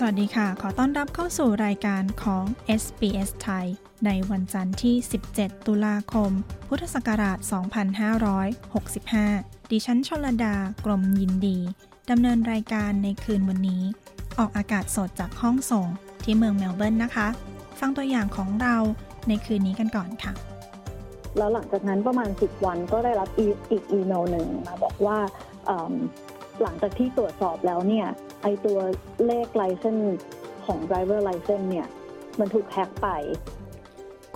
สวัสดีค่ะ ขอต้อนรับเข้าสู่รายการของ SBS ไทย ในวันจันทร์ที่ 17 ตุลาคม พุทธศักราช 2565 ดิฉันชลดา กรมยินดี ดำเนินรายการในคืนวันนี้ ออกอากาศสดจากห้องส่งที่เมืองเมลเบิร์นนะคะ ฟังตัวอย่างของเราในคืนนี้กันก่อนค่ะ แล้วหลังจากนั้นประมาณ 10 วันก็ได้รับอีกอีเมลหนึ่งมาบอกว่า หลังจากที่ตรวจสอบแล้วเนี่ยไอตัวเลขไลเซนของ driver license เนี่ย มันถูกแฮ็กไป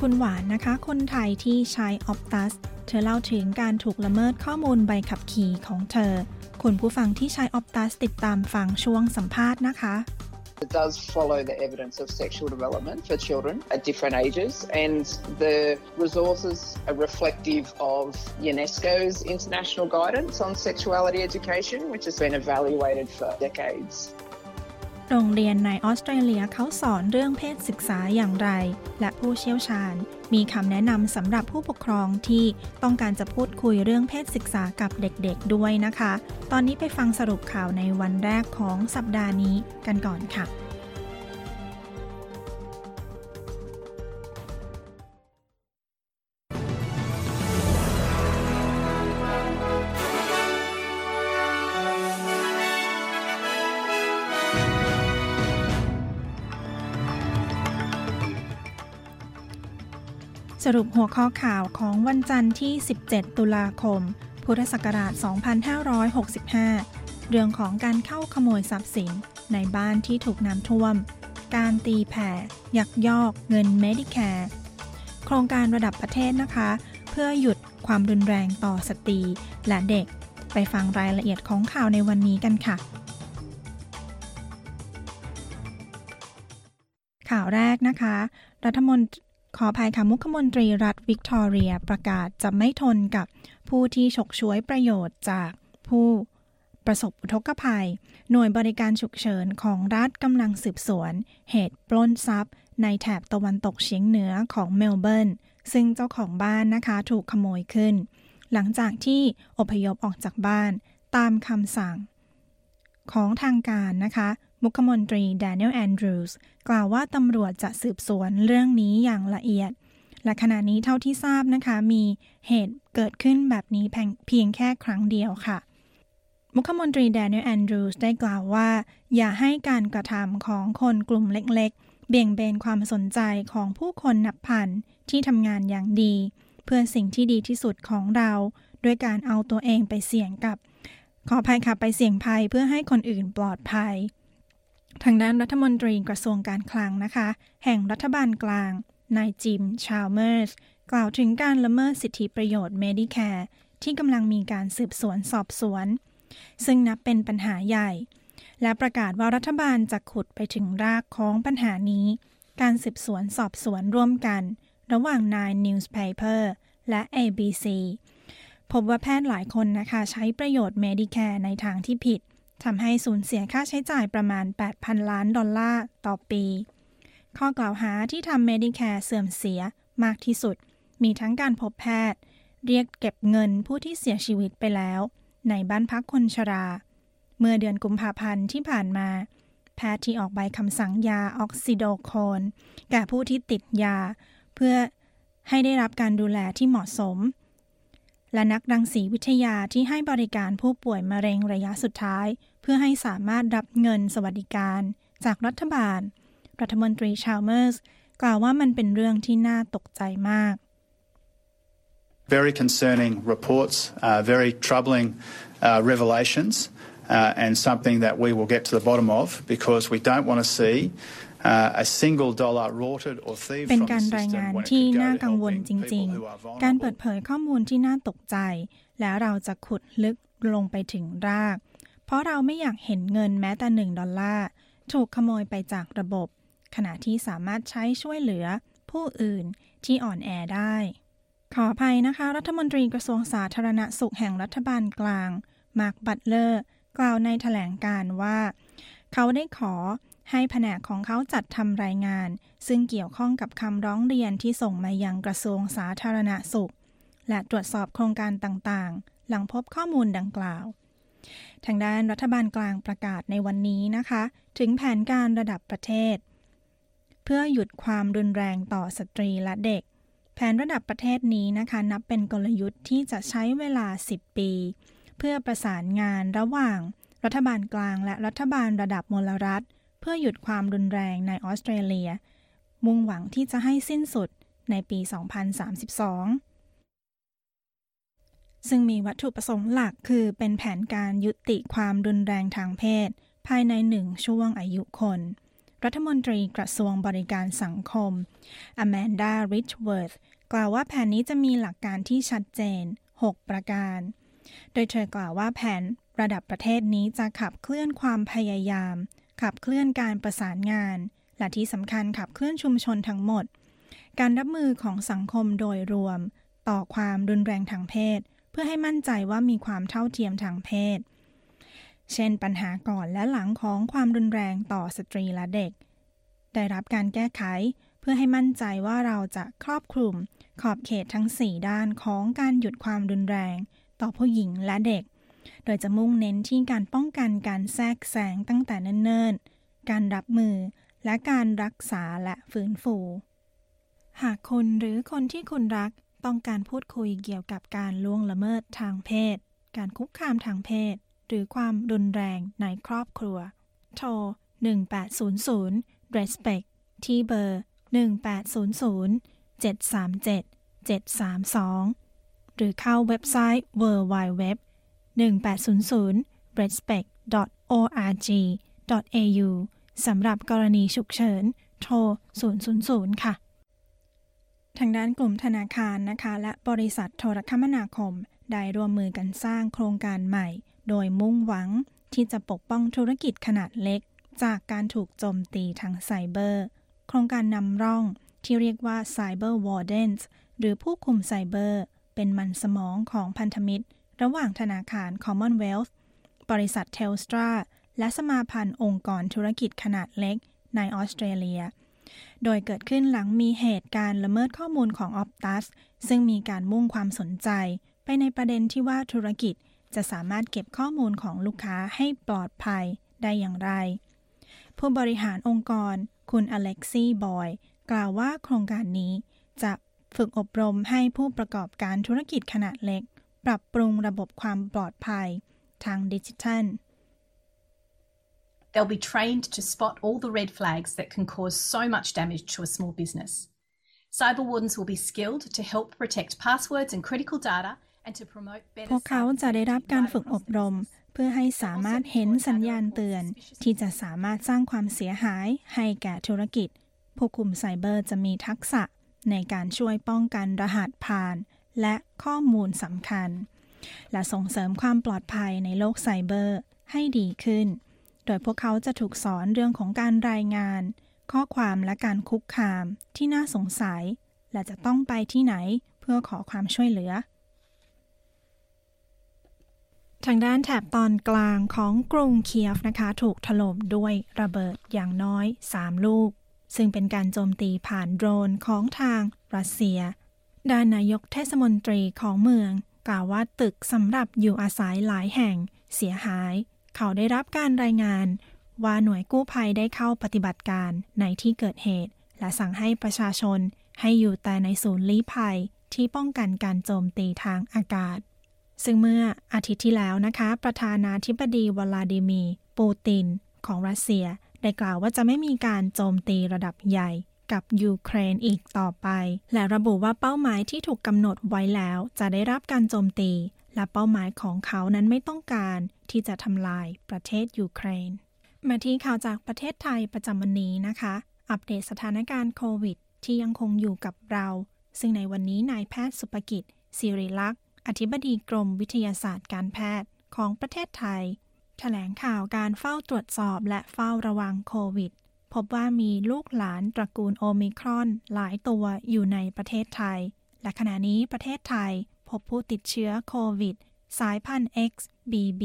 คุณหวานนะคะ คนไทยที่ใช้ Optus เธอเล่าถึงการถูกละเมิดข้อมูลใบขับขี่ของเธอ คุณผู้ฟังที่ใช้ Optus ติดตามฟังช่วงสัมภาษณ์นะคะ It does follow the evidence of sexual development for children at different ages, and the resources are reflective of UNESCO's international guidance on sexuality education, which has been evaluated for decades. โรงเรียนในออสเตรเลียเขาสอนเรื่องเพศศึกษาอย่างไร และผู้เชี่ยวชาญ มีคำแนะนำสำหรับผู้ปกครองที่ต้องการจะพูดคุยเรื่องเพศศึกษากับเด็กๆด้วยนะคะ ตอนนี้ไปฟังสรุปข่าวในวันแรกของสัปดาห์นี้กันก่อนค่ะ สรุปหัวข้อข่าวของวันจันทร์ที่ 17 ตุลาคม พุทธศักราช 2565 เรื่องของการเข้าขโมยทรัพย์สินในบ้านที่ถูกน้ำท่วม การตีแผ่ ยักยอกเงินเมดิแคร์โครงการระดับประเทศนะคะ เพื่อหยุดความรุนแรงต่อสตรีและเด็ก ไปฟังรายละเอียดของข่าวในวันนี้กันค่ะ ข่าวแรกนะคะ รัฐมนตรี ขออภัยค่ะ มุขมนตรีรัฐวิกตอเรียประกาศจะไม่ทนกับผู้ที่ฉกฉวยประโยชน์จากผู้ประสบอุทกภัย หน่วยบริการฉุกเฉินของรัฐกำลังสืบสวน เหตุปล้นทรัพย์ ในแถบตะวันตกเฉียงเหนือของเมลเบิร์น ซึ่งเจ้าของบ้านนะคะถูกขโมยขึ้น หลังจากที่อพยพออกจากบ้านตามคำสั่ง ของทางการนะคะ มุขมนตรีแดเนียลแอนดรูส์กล่าวว่าตำรวจจะสืบสวนเรื่องนี้อย่างละเอียด และขณะนี้เท่าที่ทราบนะคะ มีเหตุเกิดขึ้นแบบนี้เพียงแค่ครั้งเดียวค่ะ มุขมนตรีแดเนียลแอนดรูส์ได้กล่าวว่า อย่าให้การกระทำของคนกลุ่มเล็กๆ เบี่ยงเบนความสนใจของผู้คนนับพันที่ทำงานอย่างดี เพื่อสิ่งที่ดีที่สุดของเราด้วยการเอาตัวเองไปเสี่ยงกับ ขอภัยค่ะไปเสี่ยงภัยเพื่อให้คนอื่นปลอดภัย ทางด้านรัฐมนตรีกระทรวงการคลังนะคะ แห่งรัฐบาลกลาง นายจิม ชาลเมอร์ส กล่าวถึงการละเมิดสิทธิประโยชน์เมดิแคร์ที่กำลังมีการสืบสวนสอบสวน ซึ่งนับเป็นปัญหาใหญ่ และประกาศว่ารัฐบาลจะขุดไปถึงรากของปัญหานี้ การสืบสวนสอบสวนร่วมกัน ระหว่าง Nine Newspaper และ ABC พบว่าแพทย์หลายคนนะคะ ใช้ประโยชน์เมดิแคร์ในทางที่ผิด ทำให้สูญเสียค่าใช้จ่ายประมาณ 8,000 ล้านดอลลาร์ต่อปี ข้อกล่าวหาที่ทำเมดิแคร์เสื่อมเสียมากที่สุด มีทั้งการพบแพทย์ เรียกเก็บเงินผู้ที่เสียชีวิตไปแล้ว ในบ้านพักคนชรา เมื่อเดือนกุมภาพันธ์ที่ผ่านมา แพทย์ที่ออกใบคำสั่งยาออกซิโคโดนแก่ผู้ที่ติดยา เพื่อให้ได้รับการดูแลที่เหมาะสม และนักรังสีวิทยาที่ให้บริการผู้ป่วยมะเร็งระยะสุดท้าย เพื่อให้สามารถรับเงินสวัสดิการจากรัฐบาล รัฐมนตรีชาลเมอร์สกล่าวว่ามันเป็นเรื่องที่น่าตกใจมาก Very concerning reports, uh, very troubling uh, revelations, uh, and something that we will get to the bottom of because we don't want to see uh, a single dollar rorted or thieved เป็น from การ the ราย system งาน when it ที่ could go น่า to กังวล helping จริง people who are ๆการเปิ vulnerable. ดเผยข้อมูลที่น่าตกใจ แล้วเราจะขุดลึกลงไปถึงราก เพราะเราไม่อยากเห็นเงินแม้แต่หนึ่งดอลลาร์ ถูกขโมยไปจากระบบ ขณะที่สามารถใช้ช่วยเหลือผู้อื่นที่อ่อนแอได้ ขออภัยนะคะ รัฐมนตรีกระทรวงสาธารณสุขแห่งรัฐบาลกลาง มาร์คบัตเลอร์ กล่าวในแถลงการณ์ว่า เขาได้ขอให้แผนกของเขาจัดทำรายงาน ซึ่งเกี่ยวข้องกับคำร้องเรียนที่ส่งมายังกระทรวงสาธารณสุข และตรวจสอบโครงการต่างๆ หลังพบข้อมูลดังกล่าว ทางด้านรัฐบาลกลางประกาศในวันนี้นะคะ ถึงแผนการระดับประเทศ เพื่อหยุดความรุนแรงต่อสตรีและเด็ก แผนระดับประเทศนี้นะคะ นับเป็นกลยุทธ์ที่จะใช้เวลา 10 ปี เพื่อประสานงานระหว่าง รัฐบาลกลางและรัฐบาลระดับมลรัฐ เพื่อหยุดความรุนแรงในออสเตรเลีย มุ่งหวังที่จะให้สิ้นสุดในปี 2032 ซึ่งมีวัตถุประสงค์หลักคือเป็นแผนการยุติความรุนแรงทางเพศ ภายในหนึ่งช่วงอายุคน รัฐมนตรีกระทรวงบริการสังคมอแมนดาริชเวิร์ธกล่าวว่าแผนนี้จะมีหลักการที่ชัดเจน 6 ประการ โดยเธอกล่าวว่าแผนระดับประเทศนี้จะขับเคลื่อนความพยายาม ขับเคลื่อนการประสานงาน และที่สำคัญขับเคลื่อนชุมชนทั้งหมด การรับมือของสังคมโดยรวม ต่อความรุนแรงทางเพศ เพื่อให้มั่นใจว่ามีความเท่าเทียมทางเพศ เช่นปัญหาก่อนและหลังของความรุนแรงต่อสตรีและเด็ก ได้รับการแก้ไขเพื่อให้มั่นใจว่าเราจะครอบคลุม ขอบเขตทั้ง 4 ด้านของการหยุดความรุนแรง ต่อผู้หญิงและเด็ก โดยจะมุ่งเน้นที่การป้องกันการแทรกแซงตั้งแต่เนิ่นๆ การรับมือและการรักษาและฟื้นฟู หากคุณหรือคนที่คุณรัก ต้องการพูดคุยเกี่ยวกับการล่วงละเมิดทางเพศ การคุกคามทางเพศ หรือความรุนแรงในครอบครัว โทร 1800 respect ที่เบอร์ 1800 737 732 หรือเข้าเว็บไซต์ www 1800 respect org au สำหรับกรณีฉุกเฉิน โทร 000 ค่ะ ทางด้านกลุ่มธนาคารนะคะ และบริษัทโทรคมนาคม ได้ร่วมมือกันสร้างโครงการใหม่ โดยมุ่งหวังที่จะปกป้องธุรกิจขนาดเล็ก จากการถูกโจมตีทางไซเบอร์ โครงการนำร่องที่เรียกว่า Cyber Wardens หรือผู้คุมไซเบอร์ เป็นมันสมองของพันธมิตร ระหว่างธนาคาร Commonwealth บริษัท Telstra และสมาพันธ์องค์กรธุรกิจขนาดเล็กในออสเตรเลีย โดยเกิดขึ้นหลังมีเหตุการณ์ละเมิดข้อมูลของ Optus ซึ่งมีการมุ่งความสนใจ ไปในประเด็นที่ว่าธุรกิจจะสามารถเก็บข้อมูลของลูกค้าให้ปลอดภัยได้อย่างไร ผู้บริหารองค์กร คุณอเล็กซี่บอยกล่าวว่าโครงการนี้ จะฝึกอบรมให้ผู้ประกอบการธุรกิจขนาดเล็ก ปรับปรุงระบบความปลอดภัย ทางดิจิทัล They'll be trained to spot all the red flags that can cause so much damage to a small business. Cyber wardens will be skilled to help protect passwords and critical data and to promote พ better วกเขาจะได้รับการฝึกอบรม เพื่อให้สามารถเห็นสัญญาณเตือน ที่จะสามารถสร้างความเสียหายให้แก่ธุรกิจ ผู้คุมไซเบอร์จะมีทักษะในการช่วยป้องกันรหัสผ่าน และข้อมูลสำคัญ และส่งเสริมความปลอดภัยในโลกไซเบอร์ให้ดีขึ้น โดยพวกเขาจะถูกสอนเรื่องของการรายงาน ข้อความและการคุกคามที่น่าสงสัย และจะต้องไปที่ไหนเพื่อขอความช่วยเหลือ ทางด้านแถบตอนกลางของกรุงเคียฟนะคะ ถูกถล่มด้วยระเบิดอย่างน้อย 3 ลูก ซึ่งเป็นการโจมตีผ่านโดรนของทางรัสเซีย ด้านนายกเทศมนตรีของเมือง กล่าวว่าตึกสำหรับอยู่อาศัยหลายแห่งเสียหาย เขาได้รับการรายงาน ว่าหน่วยกู้ภัยได้เข้าปฏิบัติการในที่เกิดเหตุ และสั่งให้ประชาชนให้อยู่แต่ในศูนย์ลี้ภัยที่ป้องกันการโจมตีทางอากาศ ซึ่งเมื่ออาทิตย์ที่แล้วนะคะ ประธานาธิบดีวลาดิมีร์ปูติน ของรัสเซีย ได้กล่าวว่าจะไม่มีการโจมตีระดับใหญ่กับยูเครนอีกต่อไป และระบุว่าเป้าหมายที่ถูกกำหนดไว้แล้ว จะได้รับการโจมตี และเป้าหมายของเขานั้นไม่ต้องการที่จะทำลายประเทศยูเครน มาที่ข่าวจากประเทศไทยประจำวันนี้นะคะ อัปเดตสถานการณ์โควิด ที่ยังคงอยู่กับเรา ซึ่งในวันนี้นายแพทย์สุภกิจศิริลักษณ์อธิบดีกรมวิทยาศาสตร์การแพทย์ของประเทศไทย แถลงข่าวการเฝ้าตรวจสอบและเฝ้าระวังโควิด พบว่ามีลูกหลานตระกูลโอมิครอน หลายตัวอยู่ในประเทศไทย และขณะนี้ประเทศไทย พบผู้ติดเชื้อโควิด สายพันธุ์ XBB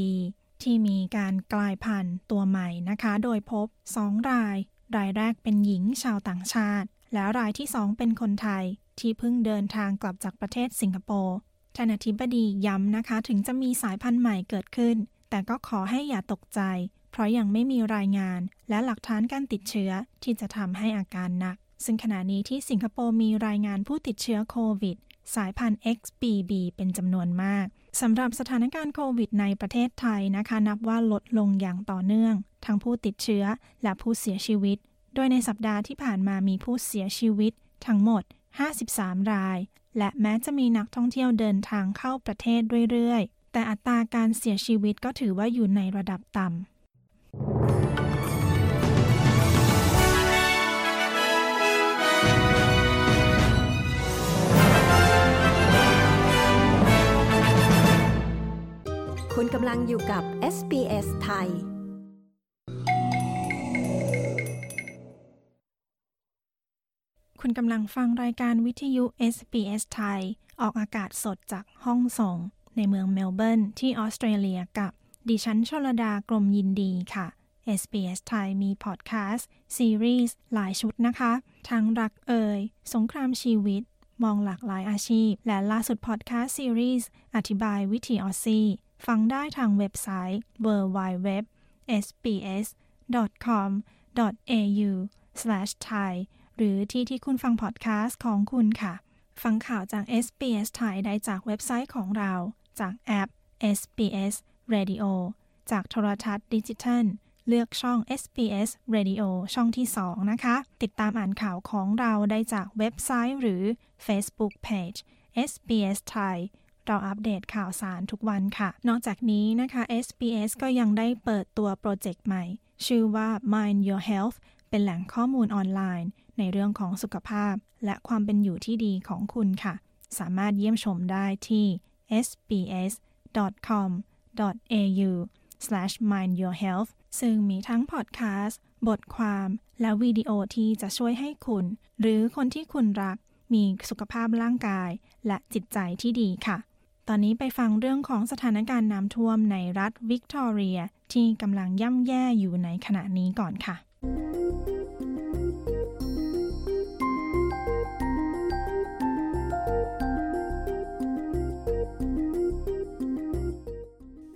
ที่มีการกลายพันธุ์ตัวใหม่นะคะ โดยพบ 2 ราย รายแรกเป็นหญิงชาวต่างชาติ แล้วรายที่ 2 เป็นคนไทย ที่เพิ่งเดินทางกลับจากประเทศสิงคโปร์ท่านอธิบดีย้ำนะคะ ถึงจะมีสายพันธุ์ใหม่เกิดขึ้น แต่ก็ขอให้อย่าตกใจ เพราะยังไม่มีรายงาน และหลักฐานการติดเชื้อที่จะทำให้อาการหนัก ซึ่งขณะนี้ที่สิงคโปร์มีรายงานผู้ติดเชื้อโควิด สายพันธุ์ XBB เป็นจำนวนมากสำหรับสถานการณ์โควิดในประเทศไทยนะคะ นับว่าลดลงอย่างต่อเนื่อง ทั้งผู้ติดเชื้อและผู้เสียชีวิต โดยในสัปดาห์ที่ผ่านมามีผู้เสียชีวิตทั้งหมด 53 ราย และแม้จะมีนักท่องเที่ยวเดินทางเข้าประเทศเรื่อยๆ แต่อัตราการเสียชีวิตก็ถือว่าอยู่ในระดับต่ำ คุณกำลังอยู่กับ SBS ไทย คุณกำลังฟังรายการวิทยุ SBS ไทย ออกอากาศสดจากห้องส่ง ในเมืองเมลเบิร์นที่ออสเตรเลียกับ ดิฉันชลดากรมยินดีค่ะ SBS ไทยมีพอดแคสต์ซีรีส์หลายชุดนะคะ ทั้งรักเอ่ย สงครามชีวิต มองหลากหลายอาชีพ และล่าสุดพอดแคสต์ซีรีส์อธิบายวิถีออซซี่ ฟังได้ทางเว็บไซต์ www.sbs.com.au/thai หรือที่ที่คุณฟังพอดแคสต์ของคุณค่ะ ฟังข่าวจาก SBS ไทยได้จากเว็บไซต์ของเรา จากแอป SBS Radio จากโทรทัศน์ดิจิทัล เลือกช่อง SBS Radio ช่องที่ 2 นะคะ ติดตามอ่านข่าวของเราได้จากเว็บไซต์หรือ Facebook Page SBS ไทย เราอัปเดตข่าวสารทุกวันค่ะ นอกจากนี้นะคะ SBS ก็ยังได้เปิดตัวโปรเจกต์ใหม่ ชื่อว่า Mind Your Health เป็นแหล่งข้อมูลออนไลน์ ในเรื่องของสุขภาพ และความเป็นอยู่ที่ดีของคุณค่ะ สามารถเยี่ยมชมได้ที่ sbs.com.au/mindyourhealth ซึ่งมีทั้งพอดแคสต์ บทความ และวิดีโอที่จะช่วยให้คุณ หรือคนที่คุณรักมีสุขภาพร่างกาย และจิตใจที่ดีค่ะ ตอนนี้ไปฟังเรื่องของสถานการณ์น้ำท่วมในรัฐวิกตอเรีย ที่กำลังย่ำแย่อยู่ในขณะนี้ก่อนค่ะ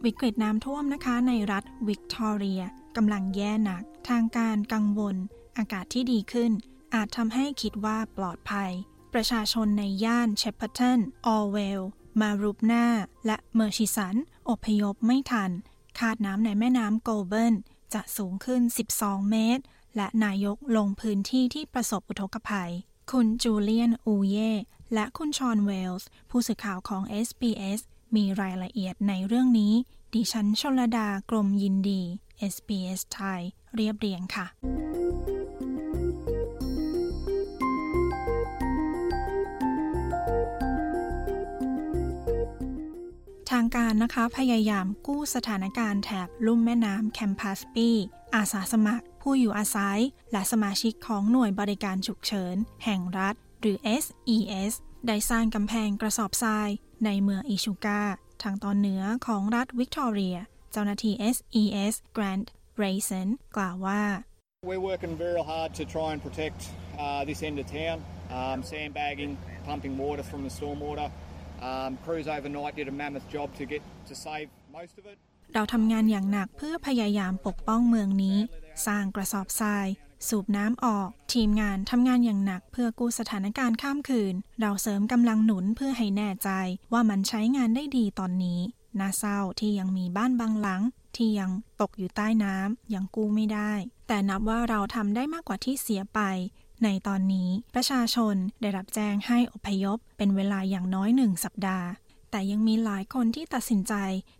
วิกฤตน้ำท่วมนะคะในรัฐวิกตอเรียกำลังแย่หนัก ทางการกังวล อากาศที่ดีขึ้น อาจทำให้คิดว่าปลอดภัย ประชาชนในย่านเชปเปอร์ตันออเวล มารูปนาและเมอร์ชิสัน อพยพไม่ทัน คาดน้ำในแม่น้ำโกลเบิร์นจะสูงขึ้น 12 เมตร และนายกลงพื้นที่ที่ประสบอุทกภัย คุณจูเลียน อูเย่ และคุณชอนเวลส์ ผู้สื่อข่าวของ SBS มีรายละเอียดในเรื่องนี้ ดิฉันชลดากรมยินดี SBS ไทย เรียบเรียงค่ะ ทางการนะคะพยายามกู้สถานการณ์แถบลุ่มแม่น้ำแคมปัสปีอาสาสมัคร ผู้อยู่อาศัย และสมาชิกของหน่วยบริการฉุกเฉิน แห่งรัฐ หรือ SES ได้สร้างกำแพงกระสอบทราย ในเมืองอิชูกาทางตอนเหนือของรัฐวิกตอเรีย เจ้าหน้าที่ SES Grant Rayson กล่าวว่า We're working very hard to try and protect uh, this end of town, um, sandbagging, pumping water from the stormwater. Um, crews overnight did a mammoth job to get to save most of it. เราทำงานอย่างหนักเพื่อพยายามปกป้องเมืองนี้ สร้างกระสอบทราย สูบน้ำออก ทีมงานทำงานอย่างหนักเพื่อกู้สถานการณ์ข้ามคืน เราเสริมกำลังหนุนเพื่อให้แน่ใจว่ามันใช้งานได้ดีตอนนี้น่าเศร้าที่ยังมีบ้านบางหลัง ที่ยังตกอยู่ใต้น้ำยังกู้ไม่ได้ แต่นับว่าเราทำได้มากกว่าที่เสียไป ในตอนนี้ประชาชนได้รับแจ้งให้อพยพเป็นเวลาอย่างน้อยหนึ่งสัปดาห์ แต่ยังมีหลายคนที่ตัดสินใจ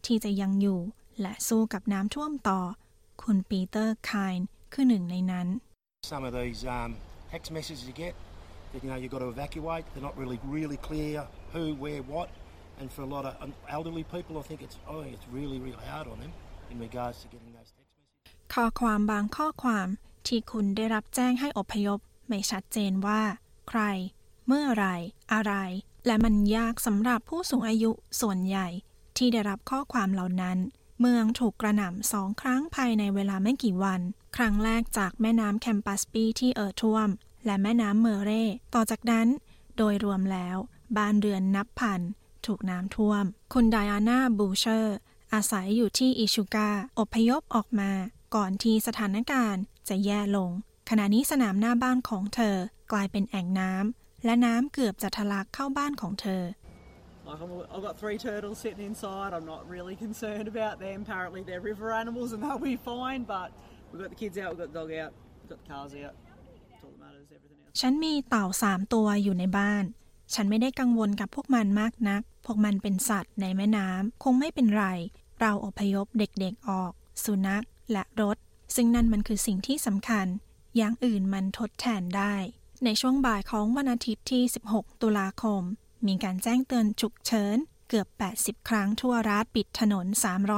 ที่จะยังอยู่ และสู้กับน้ำท่วมต่อ คุณปีเตอร์คายน์คือหนึ่งในนั้น Some of these um, text messages you get that you know you've got to evacuate, they're not really really clear who, where, what. And for a lot of elderly people, I think it's I think it's really really hard on them in regards to getting those text messages. ข้อความบางข้อความที่คุณได้รับแจ้งให้อพยพ ไม่ชัดเจนว่า ใคร เมื่อไรอะไร และมันยากสำหรับผู้สูงอายุส่วนใหญ่ที่ได้รับข้อความเหล่านั้น เมืองถูกกระหน่ำสองครั้งภายในเวลาไม่กี่วัน ครั้งแรกจากแม่น้ำแคมแพสปีที่เอ่อท่วม และแม่น้ำเมอเร่ ต่อจากนั้น โดยรวมแล้ว บ้านเรือนนับพัน ถูกน้ำท่วม คุณไดอาน่าบูเชอร์อาศัยอยู่ที่อิชูคาอพยพออกมา ก่อนที่สถานการณ์จะแย่ลง ขณะนี้สนามหน้าบ้านของเธอกลายเป็นแอ่งน้ำและน้ำเกือบจะทะลักเข้าบ้านของเธอ Like I'm, I've got three turtles sitting inside. I'm not really concerned about them. Apparently they're river animals and they'll be fine. But we've got the kids out, we've got the dog out, we've got the cars out. That's all that matters. Everything else. ฉันมีเต่าสามตัวอยู่ในบ้าน ฉันไม่ได้กังวลกับพวกมันมากนัก พวกมันเป็นสัตว์ในแม่น้ำคงไม่เป็นไร เราอพยพเด็กๆออก สุนัขและรถ ซึ่งนั่นมันคือสิ่งที่สำคัญ อย่างอื่นมันทดแทนได้ ในช่วงบ่ายของวันอาทิตย์ที่ 16 ตุลาคม มีการแจ้งเตือนฉุกเฉินเกือบ 80 ครั้งทั่วรัฐปิดถนน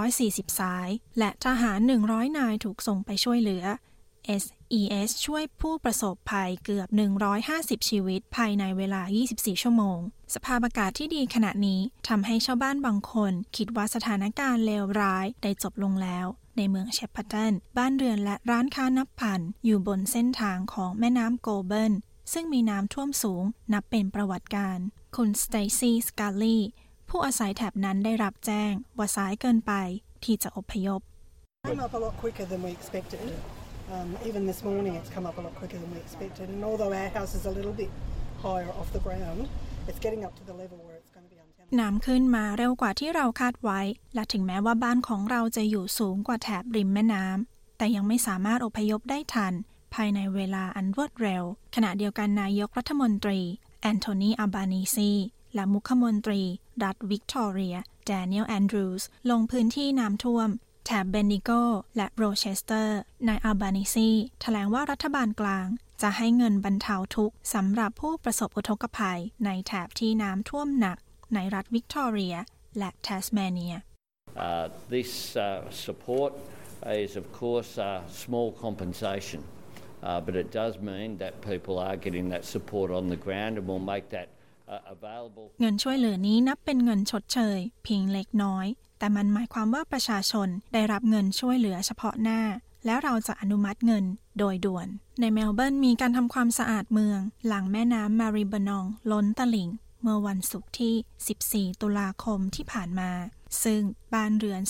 340 สาย และทหาร 100 นายถูกส่งไปช่วยเหลือ SES ช่วยผู้ประสบภัยเกือบ 150 ชีวิตภายในเวลา 24 ชั่วโมง สภาพอากาศที่ดีขณะนี้ทำให้ชาวบ้านบางคน คิดว่าสถานการณ์เลวร้ายได้จบลงแล้ว ในเมืองเชปเปอร์ตัน บ้านเรือนและร้านค้านับพัน อยู่บนเส้นทางของแม่น้ำโกลเบิร์นซึ่งมีน้ำท่วมสูงนับเป็นประวัติการณ์ คุณสเตซี่สกาลีผู้อาศัยแถบนั้นได้รับแจ้งว่าสายเกินไปที่จะอพยพ came up a lot quicker than we expected. Um, even this morning, it's come up a lot quicker than we expected. And although our house is a little bit higher off the ground, it's getting up to the level where it's going to be untenable. น้ำขึ้นมาเร็วกว่าที่เราคาดไว้ และถึงแม้ว่าบ้านของเราจะอยู่สูงกว่าแถบริมแม่น้ำแต่ยังไม่สามารถอพยพได้ทัน ภายในเวลาอันรวดเร็ว ขณะเดียวกันนายกรัฐมนตรี แอนโทนีอัลบานีซีและมุขมนตรี รัฐวิกตอเรียแดเนียลแอนดรูสลงพื้นที่น้ำท่วม แถบเบนดิโก และโรเชสเตอร์นายอัลบานิซีแถลงว่ารัฐบาลกลางจะให้เงินบรรเทาทุกข์สำหรับผู้ประสบอุทกภัยในแถบที่น้ำท่วมหนัก ในรัฐวิกตอเรีย และแทสเมเนีย Uh, this uh, support is, of course, uh, small compensation, uh, but it does mean that people are getting that support on the ground and will make that uh, available. เงินช่วยเหลือนี้นับเป็นเงินชดเชย เพียงเล็กน้อย แต่มันหมายความว่าประชาชนได้รับเงินช่วยเหลือเฉพาะหน้า แล้วเราจะอนุมัติเงินโดยด่วน ในเมลเบิร์นมีการทำความสะอาดเมือง หลังแม่น้ำมาริเบอนอง ล้นตลิ่ง เมื่อวันศุกร์ที่ 14 ตุลาคมที่ผ่านมา ซึ่งบ้านเรือน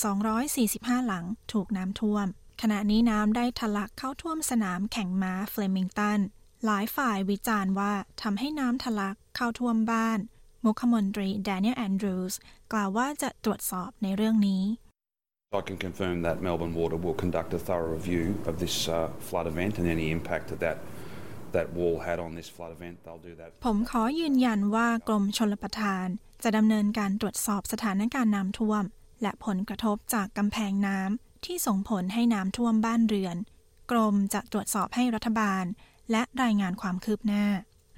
245 หลังถูกน้ำท่วม ขณะนี้น้ำได้ทะลักเข้าท่วมสนามแข่งม้าเฟลมิงตัน หลายฝ่ายวิจารณ์ว่าทำให้น้ำทะลักเข้าท่วมบ้าน มุขมนตรีแดเนียลแอนดรูสกล่าวว่าจะตรวจสอบในเรื่องนี้ I can confirm that Melbourne Water will conduct a thorough review of this uh, flood event and any impact that that, ผมขอยืนยันว่ากรมชลประทาน จะดำเนินการตรวจสอบสถานการณ์น้ำท่วม และผลกระทบจากกำแพงน้ำที่ส่งผลให้น้ำท่วมบ้านเรือน กรมจะตรวจสอบให้รัฐบาล และรายงานความคืบหน้า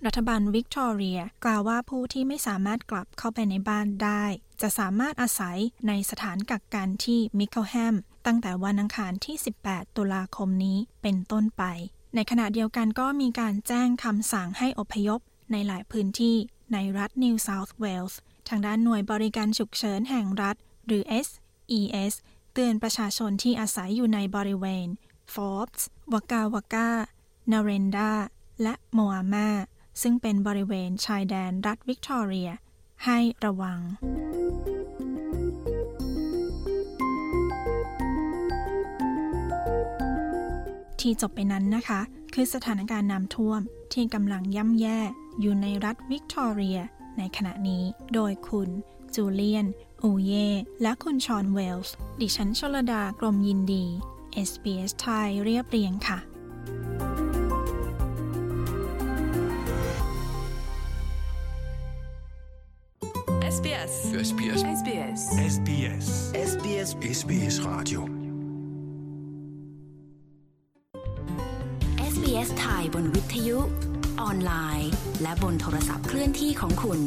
รัฐบาลวิกตอเรีย กล่าวว่าผู้ที่ไม่สามารถกลับเข้าไปในบ้านได้ จะสามารถอาศัยในสถานกักกันที่มิคเคิลแฮมตั้งแต่วันอังคารที่ 18 ตุลาคมนี้เป็นต้นไป ในขณะเดียวกันก็มีการแจ้งคำสั่งให้อพยพในหลายพื้นที่ในรัฐนิวเซาท์เวลส์ทางด้านหน่วยบริการฉุกเฉินแห่งรัฐ หรือ SES เตือนประชาชนที่อาศัยอยู่ในบริเวณฟอร์บส์วากาวากานาเรนดา และโมอามาซึ่งเป็นบริเวณชายแดนรัฐวิกตอเรีย ให้ระวัง ที่จบไปนั้นนะคะ คือสถานการณ์น้ำท่วมที่กำลังย่ำแย่อยู่ในรัฐวิกตอเรีย ในขณะนี้โดยคุณ จูเลียน อูเย่และคุณชอนเวลส์ ดิฉันชลดากรมยินดี SBS ไทยเรียบเรียงค่ะ SBS SBS SBS SBS SBS SBS Radio บนวิทยุ ออนไลน์ และบนโทรศัพท์เคลื่อนที่ของคุณ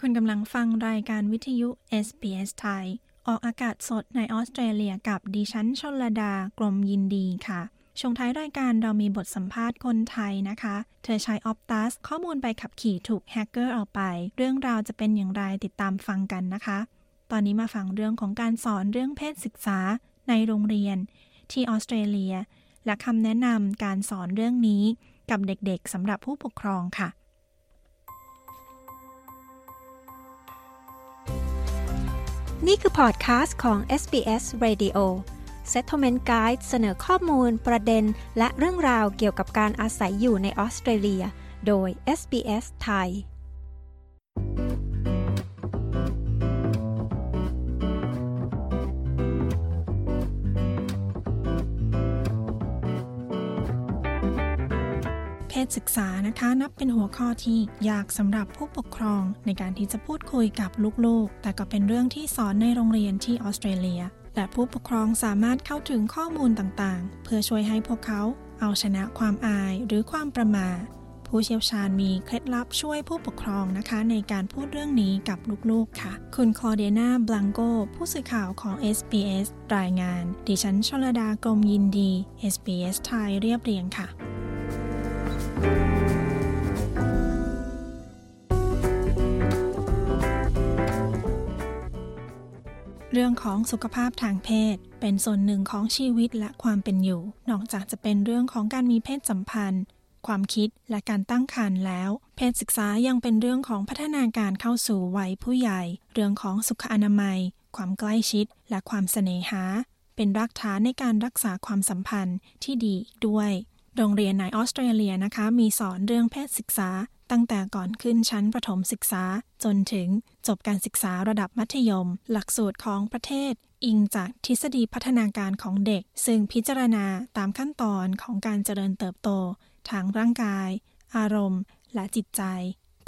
คุณกำลังฟังรายการวิทยุ SBS ไทย ออกอากาศสดในออสเตรเลียกับดิฉันชลดากรมยินดีค่ะช่วงท้ายรายการเรามีบทสัมภาษณ์คนไทยนะคะ เธอใช้ออ t ตัสข้อมูลไปขับขี่ถูกแฮกเกอร์เอาไป เรื่องราวจะเป็นอย่างไรติดตามฟังกันนะคะ ตอนนี้มาฟังเรื่องของการสอนเรื่องเพศศึกษาในโรงเรียน ที่ออสเตรเลีย และคำแนะนำการสอนเรื่องนี้กับเด็กๆสำหรับผู้ปกครองค่ะ นี่คือพอดคาสต์ของ SBS Radio Settlement Guide เสนอข้อมูล ประเด็น และเรื่องราวเกี่ยวกับการอาศัยอยู่ในออสเตรเลีย โดย SBS ไทย ศศึกษานะคะ นับเป็นหัวข้อที่ยากสำหรับผู้ปกครอง ในการที่จะพูดคุยกับลูกๆ แต่ก็เป็นเรื่องที่สอนในโรงเรียนที่ออสเตรเลีย และผู้ปกครองสามารถเข้าถึงข้อมูลต่างๆ เพื่อช่วยให้พวกเขาเอาชนะความอายหรือความประมาทผู้เชี่ยวชาญมีเคล็ดลับช่วยผู้ปกครองนะคะ ในการพูดเรื่องนี้กับลูกๆค่ะ คุณคลอเดียนาบลังโก ผู้สื่อข่าวของ SBS รายงาน ดิฉันชลดากรมยินดี SBS ไทยเรียบเรียงค่ะ เรื่องของสุขภาพทางเพศ เป็นส่วนหนึ่งของชีวิตและความเป็นอยู่ นอกจากจะเป็นเรื่องของการมีเพศสัมพันธ์ ความคิดและการตั้งครรภ์แล้ว เพศศึกษายังเป็นเรื่องของพัฒนาการเข้าสู่วัยผู้ใหญ่ เรื่องของสุขอนามัย ความใกล้ชิด และความเสน่หา เป็นรากฐานในการรักษาความสัมพันธ์ที่ดีอีกด้วย โรงเรียนในออสเตรเลียนะคะ มีสอนเรื่องเพศศึกษา ตั้งแต่ก่อนขึ้นชั้นประถมศึกษา จนถึงจบการศึกษาระดับมัธยม หลักสูตรของประเทศ อิงจากทฤษฎีพัฒนาการของเด็ก ซึ่งพิจารณาตามขั้นตอนของการเจริญเติบโต ทางร่างกาย อารมณ์ และจิตใจ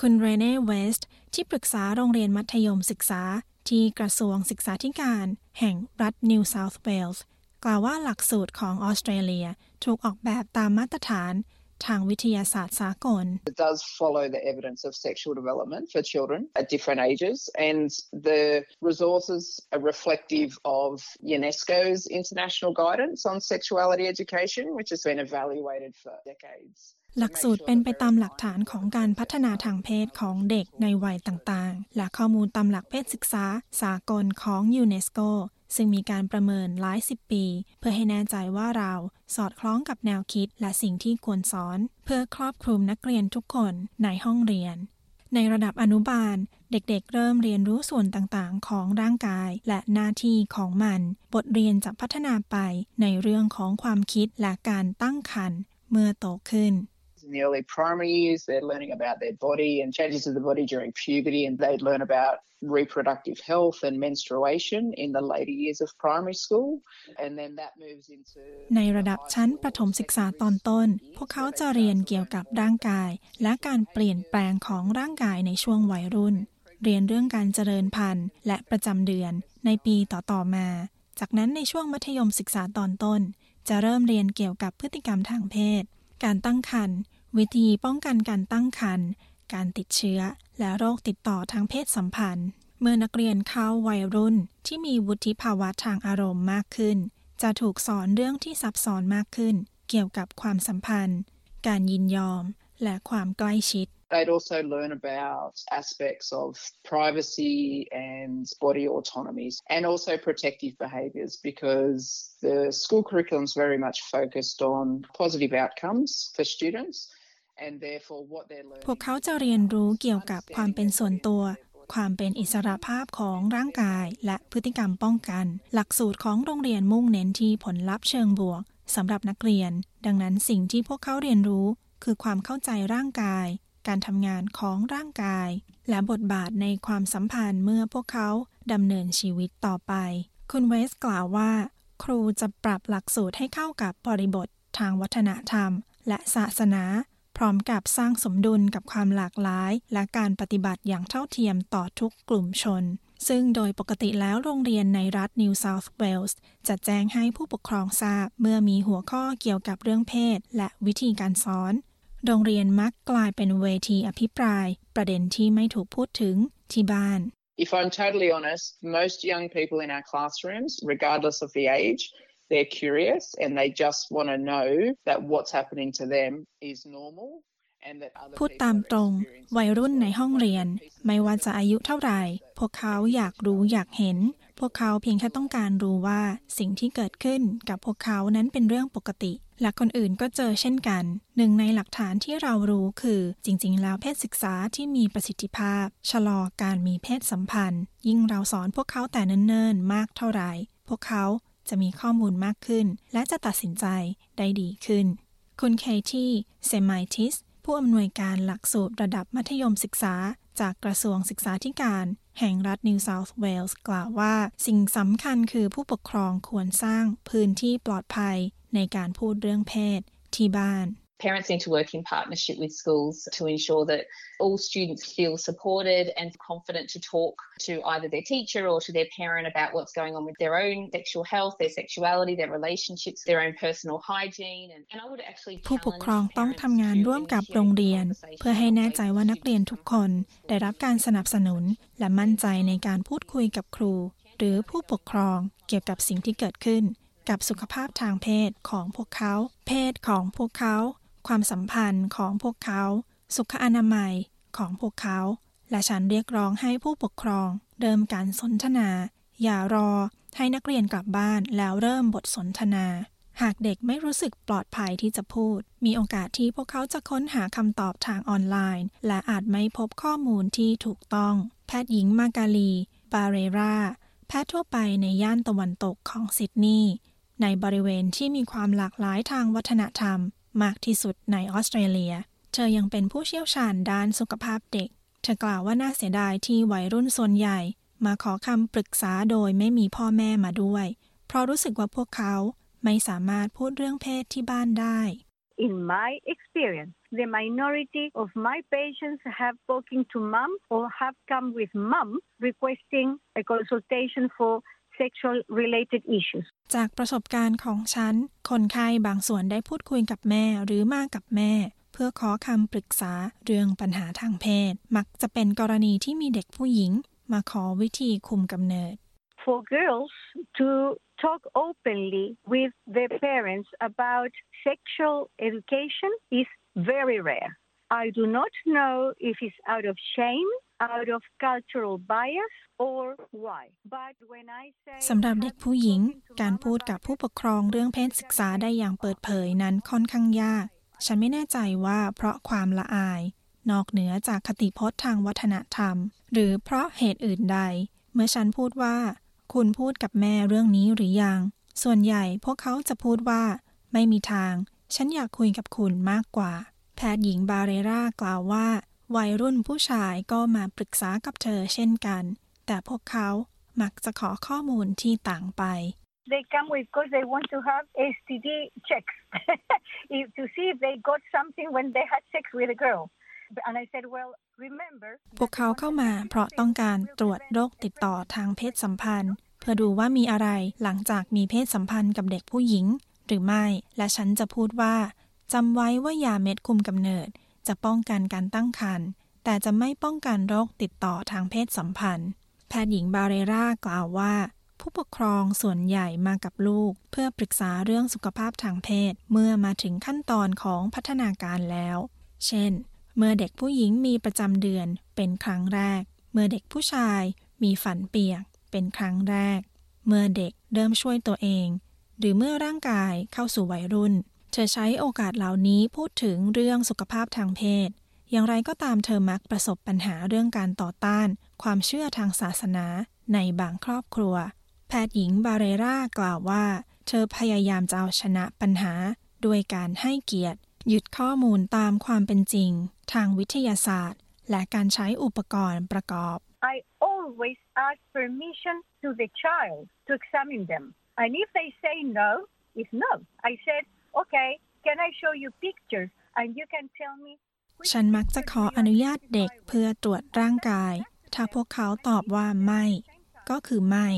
คุณเรเน่เวสต์ที่ปรึกษาโรงเรียนมัธยมศึกษาที่กระทรวงศึกษาธิการ แห่งรัฐนิวเซาท์เวลส์ กล่าวว่าหลักสูตรของออสเตรเลียถูกออกแบบตามมาตรฐานทางวิทยาศาสตร์สากล It does follow the evidence of sexual development for children at different ages, and the resources are reflective of UNESCO's international guidance on sexuality education, which has been evaluated for decades. หลักสูตรเป็นไปตามหลักฐานของการพัฒนาทางเพศของเด็กในวัยต่างๆ และข้อมูลตามหลักเพศศึกษาสากลของยูเนสโก ซึ่งมีการประเมินหลายสิบปี เพื่อให้แน่ใจว่าเราสอดคล้องกับแนวคิดและสิ่งที่ควรสอน เพื่อครอบคลุมนักเรียนทุกคนในห้องเรียน ในระดับอนุบาล เด็กๆ เริ่มเรียนรู้ส่วนต่างๆ ของร่างกายและหน้าที่ของมัน บทเรียนจะพัฒนาไปในเรื่องของความคิดและการตั้งครรภ์เมื่อโตขึ้น In the early primary years, they're learning about their body and changes of the body during puberty, and they'd learn about reproductive health and menstruation in the later years of primary school. And then that moves into ในระดับชั้นประถมศึกษาตอนต้น พวกเขาจะเรียนเกี่ยวกับร่างกาย และการเปลี่ยนแปลงของร่างกายในช่วงวัยรุ่น เรียนเรื่องการเจริญพันธุ์ และประจำเดือนในปีต่อๆมา จากนั้นในช่วงมัธยมศึกษาตอนต้นจะเริ่มเรียนเกี่ยวกับพฤติกรรมทางเพศ การตั้งครรภ์ วิธีป้องกันการตั้งครรภ์การติดเชื้อ และโรคติดต่อทางเพศสัมพันธ์ เมื่อนักเรียนเข้าวัยรุ่นที่มีวุฒิภาวะทางอารมณ์มากขึ้น จะถูกสอนเรื่องที่ซับซ้อนมากขึ้น เกี่ยวกับความสัมพันธ์ การยินยอม และความใกล้ชิด They'd also learn about aspects of privacy and body autonomies and also protective behaviours because the school curriculum is very much focused on positive outcomes for students พวกเขาจะเรียนรู้เกี่ยวกับความเป็นส่วนตัว ความเป็นอิสระภาพของร่างกาย และพฤติกรรมป้องกัน หลักสูตรของโรงเรียนมุ่งเน้นที่ผลลัพธ์เชิงบวกสำหรับนักเรียน ดังนั้นสิ่งที่พวกเขาเรียนรู้ คือความเข้าใจร่างกาย การทำงานของร่างกาย และบทบาทในความสัมพันธ์เมื่อพวกเขาดำเนินชีวิตต่อไป คุณเวสกล่าวว่า ครูจะปรับหลักสูตรให้เข้ากับบริบททางวัฒนธรรม และศาสนา ร้อมกับสร้างสมดุลกับความหลากหลาย และการปฏิบัติอย่างเท่าเทียมต่อทุกกลุ่มชน ซึ่งโดยปกติแล้วโรงเรียนในรัฐนิวเซาท์เวลส์จะแจ้งให้ผู้ปกครองทราบ เมื่อมีหัวข้อเกี่ยวกับเรื่องเพศ และวิธีการสอน โรงเรียนมักกลายเป็นเวทีอภิปราย ประเด็นที่ไม่ถูกพูดถึงที่บ้าน If I'm totally honest, most young people in our classrooms, regardless of the age, they're curious and they just want to know that what's happening to them is normal พูดตามตรง วัยรุ่นในห้องเรียน ไม่ว่าจะอายุเท่าไหร่ พวกเขาอยากรู้อยากเห็น พวกเขาเพียงแค่ต้องการรู้ว่าสิ่งที่เกิดขึ้นกับพวกเขานั้นเป็นเรื่องปกติ และคนอื่นก็เจอเช่นกัน หนึ่งในหลักฐานที่เรารู้คือ จริง ๆ แล้วเพศศึกษาที่มีประสิทธิภาพ ชะลอการมีเพศสัมพันธ์ ยิ่งเราสอนพวกเขาแต่เนิ่นๆ มากเท่าไหร่ พวกเขา จะมีข้อมูลมากขึ้น และจะตัดสินใจได้ดีขึ้น คุณเคที่เซมายทิส ผู้อำนวยการหลักสูตรระดับมัธยมศึกษา จากกระทรวงศึกษาธิการ แห่งรัฐนิวเซาท์เวลส์กล่าวว่า สิ่งสำคัญคือผู้ปกครองควรสร้างพื้นที่ปลอดภัยในการพูดเรื่องเพศที่บ้าน Parents need to work in partnership with schools to ensure that all students feel supported and confident to talk to either their teacher or to their parent about what's going on with their own sexual health, their sexuality, their relationships, their own personal hygiene. And, and I would actually ผู้ปกครองต้องทำงานร่วมกับโรงเรียน เพื่อให้แน่ใจว่านักเรียนทุกคนได้รับการสนับสนุน และมั่นใจในการพูดคุยกับครู หรือผู้ปกครองเกี่ยวกับสิ่งที่เกิดขึ้น กับสุขภาพทางเพศของพวกเขา เพศของพวกเขา ความสัมพันธ์ของพวกเขา สุขอนามัยของพวกเขา และฉันเรียกร้องให้ผู้ปกครอง เริ่มการสนทนา อย่ารอให้นักเรียนกลับบ้านแล้วเริ่มบทสนทนา หากเด็กไม่รู้สึกปลอดภัยที่จะพูด มีโอกาสที่พวกเขาจะค้นหาคำตอบทางออนไลน์ และอาจไม่พบข้อมูลที่ถูกต้อง แพทย์หญิงมากาลี บาเรราแพทย์ทั่วไปในย่านตะวันตกของซิดนีย์ในบริเวณที่มีความหลากหลายทางวัฒนธรรม มากที่สุดในออสเตรเลีย เธอยังเป็นผู้เชี่ยวชาญด้านสุขภาพเด็ก เธอกล่าวว่าน่าเสียดายที่วัยรุ่นส่วนใหญ่ มาขอคำปรึกษาโดยไม่มีพ่อแม่มาด้วย เพราะรู้สึกว่าพวกเขาไม่สามารถพูดเรื่องเพศที่บ้านได้ In my experience, the minority of my patients have spoken to mom or have come with mom requesting a consultation for sexual related issues จากประสบการณ์ของฉัน คนไข้บางส่วนได้พูดคุยกับแม่หรือมากับแม่ เพื่อขอคำปรึกษาเรื่องปัญหาทางเพศ มักจะเป็นกรณีที่มีเด็กผู้หญิง มาขอวิธีคุมกำเนิด For girls to talk openly with their parents about sexual education is very rare. I do not know if it's out of shame out of cultural bias or why but when I say สำหรับเด็กผู้หญิง การพูดกับผู้ปกครองเรื่องเพศศึกษาได้อย่างเปิดเผยนั้นค่อนข้างยาก ฉันไม่แน่ใจว่าเพราะความละอาย นอกเหนือจากคติพจน์ทางวัฒนธรรม หรือเพราะเหตุอื่นใด เมื่อฉันพูดว่า คุณพูดกับแม่เรื่องนี้หรือยัง ส่วนใหญ่พวกเขาจะพูดว่า ไม่มีทาง ฉันอยากคุยกับคุณมากกว่า แพทย์หญิงบาเรรากล่าวว่า วัยรุ่นผู้ชายก็มาปรึกษากับเธอเช่นกัน แต่พวกเขามักจะขอข้อมูลที่ต่างไป They come with because they want to have STD checks to see if they got something when they had sex with a girl. And I said, well, remember. พวกเขาเข้ามาเพราะต้องการตรวจโรคติดต่อทางเพศสัมพันธ์ เพื่อดูว่ามีอะไรหลังจากมีเพศสัมพันธ์กับเด็กผู้หญิง หรือไม่ และฉันจะพูดว่าจำไว้ว่ายาเม็ดคุมกำเนิด จะป้องกันการตั้งครรภ์แต่จะไม่ป้องกันโรคติดต่อทางเพศสัมพันธ์ แพทย์หญิงบาเรรากล่าวว่า ผู้ปกครองส่วนใหญ่มากับลูก เพื่อปรึกษาเรื่องสุขภาพทางเพศ เมื่อมาถึงขั้นตอนของพัฒนาการแล้ว เช่น เมื่อเด็กผู้หญิงมีประจำเดือนเป็นครั้งแรก เมื่อเด็กผู้ชายมีฝันเปียก เป็นครั้งแรก เมื่อเด็กเริ่มช่วยตัวเอง หรือเมื่อร่างกายเข้าสู่วัยรุ่น เธอใช้โอกาสเหล่านี้พูดถึงเรื่องสุขภาพทางเพศ อย่างไรก็ตามเธอมักประสบปัญหาเรื่องการต่อต้าน ความเชื่อทางศาสนาในบางครอบครัว แพทย์หญิงบาเรรากล่าวว่า เธอพยายามจะเอาชนะปัญหา ด้วยการให้เกียรติ หยึดข้อมูลตามความเป็นจริง ทางวิทยาศาสตร์ และการใช้อุปกรณ์ประกอบ I always ask permission to the child to examine them and if they say no it's no I said okay can I show you pictures and you can tell me ฉันมักจะขออนุญาตเด็กเพื่อตรวจร่างกาย ถ้าพวกเขาตอบว่าไม่ ก็คือไม่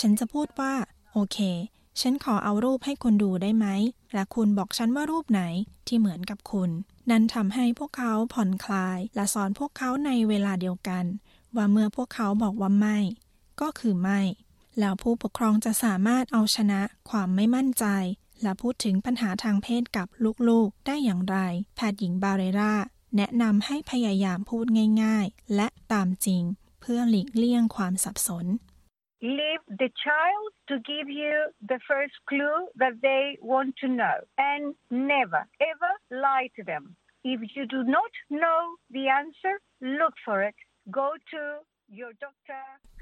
ฉันจะพูดว่า โอเค ฉันขอเอารูปให้คุณดูได้ไหม และคุณบอกฉันว่ารูปไหนที่เหมือนกับคุณ นั่นทำให้พวกเขาผ่อนคลาย และสอนพวกเขาในเวลาเดียวกัน ว่าเมื่อพวกเขาบอกว่าไม่ ก็คือไม่ แล้วผู้ปกครองจะสามารถเอาชนะความไม่มั่นใจ และพูดถึงปัญหาทางเพศกับลูกๆ ได้อย่างไร แพทย์หญิงบาเรราแนะนำให้พยายามพูดง่าย ๆ และตามจริง เพื่อหลีกเลี่ยงความสับสน leave the child to give you the first clue that they want to know and never ever lie to them if you do not know the answer look for it go to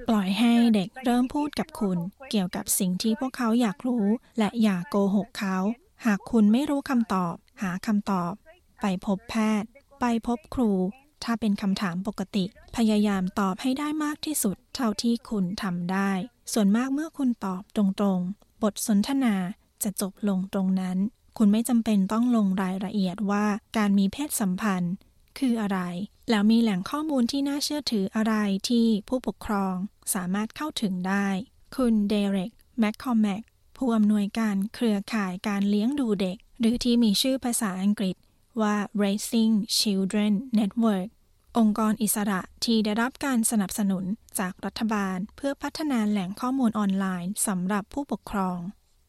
ปล่อยให้เด็กเริ่มพูดกับคุณ เกี่ยวกับสิ่งที่พวกเขาอยากรู้ และอย่าโกหกเขา หากคุณไม่รู้คำตอบ หาคำตอบ ไปพบแพทย์ ไปพบครู ถ้าเป็นคำถามปกติ พยายามตอบให้ได้มากที่สุด เท่าที่คุณทำได้ ส่วนมากเมื่อคุณตอบตรงๆ บทสนทนาจะจบลงตรงนั้น คุณไม่จำเป็นต้องลงรายละเอียดว่าการมีเพศสัมพันธ์ คืออะไร แล้วมีแหล่งข้อมูลที่น่าเชื่อถืออะไรที่ผู้ปกครองสามารถเข้าถึงได้ คุณเดเร็กแมคคอมแมกผู้อำนวยการเครือข่ายการเลี้ยงดูเด็ก หรือที่มีชื่อภาษาอังกฤษว่า Raising Children Network องค์กรอิสระที่ได้รับการสนับสนุนจากรัฐบาล เพื่อพัฒนาแหล่งข้อมูลออนไลน์สำหรับผู้ปกครอง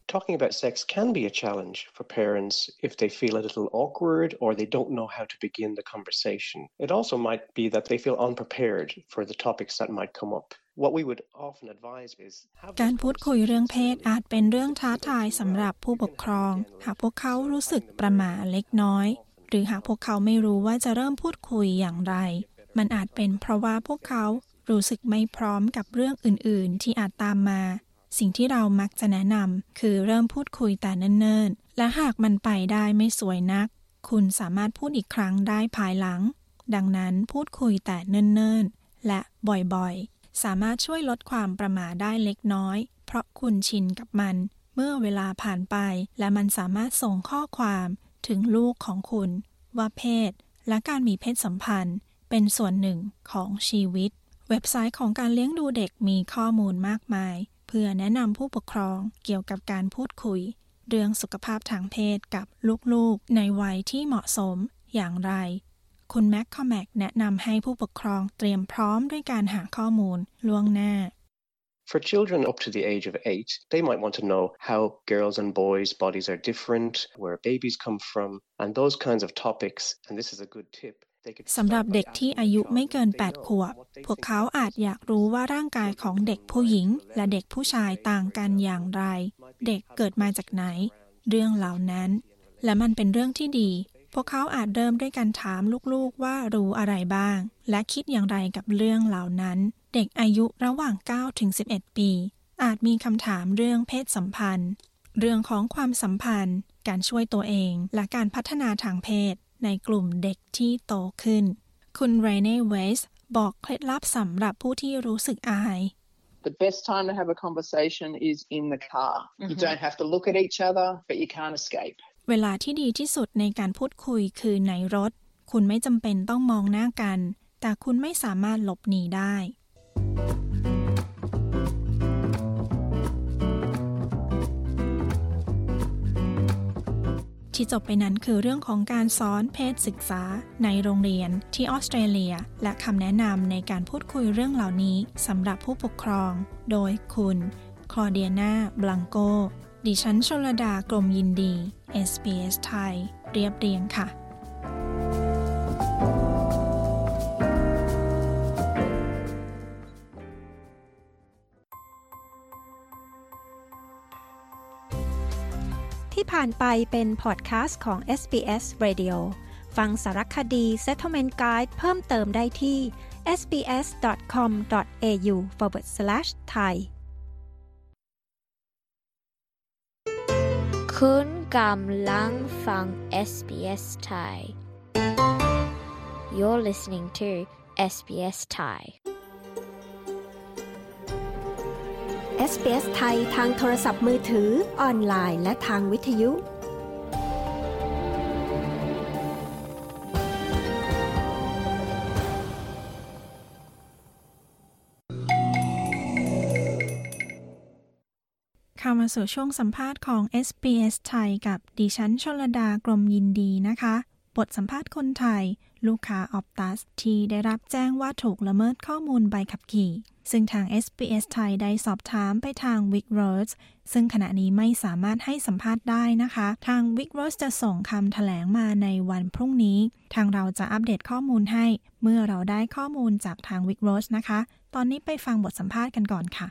Talking about sex can be a challenge for parents if they feel a little awkward or they don't know how to begin the conversation. It also might be that they feel unprepared for the topics that might come up. What we would often advise is การพูดคุยเรื่องเพศอาจเป็นเรื่องท้าทายสำหรับผู้ปกครอง หากพวกเขารู้สึกประหม่าเล็กน้อย หรือหากพวกเขาไม่รู้ว่าจะเริ่มพูดคุยอย่างไร มันอาจเป็นเพราะว่าพวกเขารู้สึกไม่พร้อมกับเรื่องอื่น ๆ ที่อาจตามมา สิ่งที่เรามักจะแนะนำคือเริ่มพูดคุยแต่เนิ่นๆ และหากมันไปได้ไม่สวยนัก คุณสามารถพูดอีกครั้งได้ภายหลัง ดังนั้นพูดคุยแต่เนิ่นๆ และบ่อยๆ สามารถช่วยลดความประม่าได้เล็กน้อย เพราะคุณชินกับมัน เมื่อเวลาผ่านไป และมันสามารถส่งข้อความถึงลูกของคุณ ว่าเพศ และการมีเพศสัมพันธ์ เป็นส่วนหนึ่งของชีวิต เว็บไซต์ของการเลี้ยงดูเด็กมีข้อมูลมากมาย เพื่อแนะนำผู้ปกครองเกี่ยวกับการพูดคุย เรื่องสุขภาพทางเพศกับลูกๆ ในวัยที่เหมาะสมอย่างไร คุณแม็กคอแมกแนะนำให้ผู้ปกครองเตรียมพร้อมด้วยการหาข้อมูลล่วงหน้า For children up to the age of eight, they might want to know how girls and boys' bodies are different, where babies come from, and those kinds of topics. And this is a good tip. สำหรับเด็กที่อายุไม่เกิน 8 ขวบ พวกเขาอาจอยากรู้ว่าร่างกายของเด็กผู้หญิง และเด็กผู้ชายต่างกันอย่างไร เด็กเกิดมาจากไหน เรื่องเหล่านั้น และมันเป็นเรื่องที่ดี พวกเขาอาจเริ่มด้วยการถามลูกๆว่ารู้อะไรบ้าง และคิดอย่างไรกับเรื่องเหล่านั้น เด็กอายุระหว่าง 9 ถึง 11 ปี อาจมีคำถามเรื่องเพศสัมพันธ์ เรื่องของความสัมพันธ์ การช่วยตัวเอง และการพัฒนาทางเพศ ในกลุ่มเด็กที่โตขึ้น คุณเรเน่เวสบอกเคล็ดลับสำหรับผู้ที่รู้สึกอาย The best time to have a conversation is in the car. You don't have to look at each other, but you can't escape. เวลาที่ดีที่สุดในการพูดคุยคือในรถ คุณไม่จำเป็นต้องมองหน้ากัน แต่คุณไม่สามารถหลบหนีได้ ที่จบไปนั้นคือเรื่องของการสอนเพศศึกษาในโรงเรียนที่ออสเตรเลีย และคำแนะนำในการพูดคุยเรื่องเหล่านี้สำหรับผู้ปกครอง โดยคุณคลอเดียนาบลังโกดิฉันชลดากรมยินดี SBS ไทย เรียบเรียงค่ะ ผ่านไปเป็นพอดแคสต์ของ SBS Radio ฟังสารคดี Settlement Guide เพิ่มเติมได้ที่ sbs.com.au forward slash thai คุณกำลังฟัง SBS Thai You're listening to SBS Thai SBS ไทยทางโทรศัพท์มือถือ ออนไลน์ และทางวิทยุ เข้ามาสู่ช่วงสัมภาษณ์ของ SBS ไทยกับดิฉันชลดากรมยินดีนะคะ บทสัมภาษณ์คนไทย ลูกค้าออปตัส ที่ได้รับแจ้งว่าถูกละเมิดข้อมูลใบขับขี่ ซึ่งทาง SBS ไทยได้สอบถามไปทาง w i c r o a d s ซึ่งขณะนี้ไม่สามารถให้สัมภาษณ์ได้นะคะ ทาง w i c r o a d s จะส่งคำแถลงมาในวันพรุ่งนี้ ทางเราจะอัปเดตข้อมูลให้ เมื่อเราได้ข้อมูลจากทาง w i c r o a d s นะคะ ตอนนี้ไปฟังบทสัมภาษณ์กันก่อนค่ะ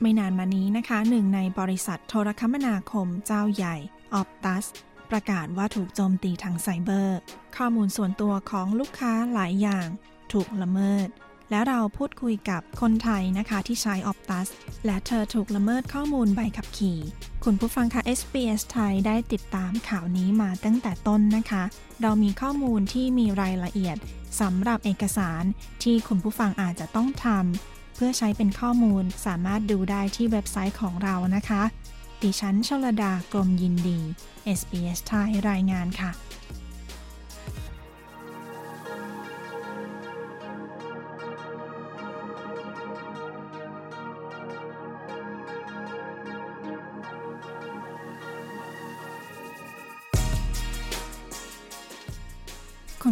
ไม่นานมานี้นะคะหนึ่งในบริษัทโทรคมนาคมเจ้าใหญ่ออ t ตัสประกาศว่าถูกโจมตีทางไซเบอร์ ข้อมูลส่วนตัวของลูกค้าหลายอย่าง ถูกละเมิด และเราพูดคุยกับคนไทยนะคะที่ใช้ออ t ตัสและเธอถูกละเมิดข้อมูลใบขับขี่ คุณผู้ฟังคะ SBS ไทยได้ติดตามข่าวนี้มาตั้งแต่ต้นนะคะ เรามีข้อมูลที่มีรายละเอียดสำหรับเอกสารที่คุณผู้ฟังอาจจะต้องทำ เพื่อใช้เป็นข้อมูลสามารถดูได้ที่เว็บไซต์ของเรานะคะ ดิฉันชลดากรมยินดี SBS ไทยรายงานค่ะ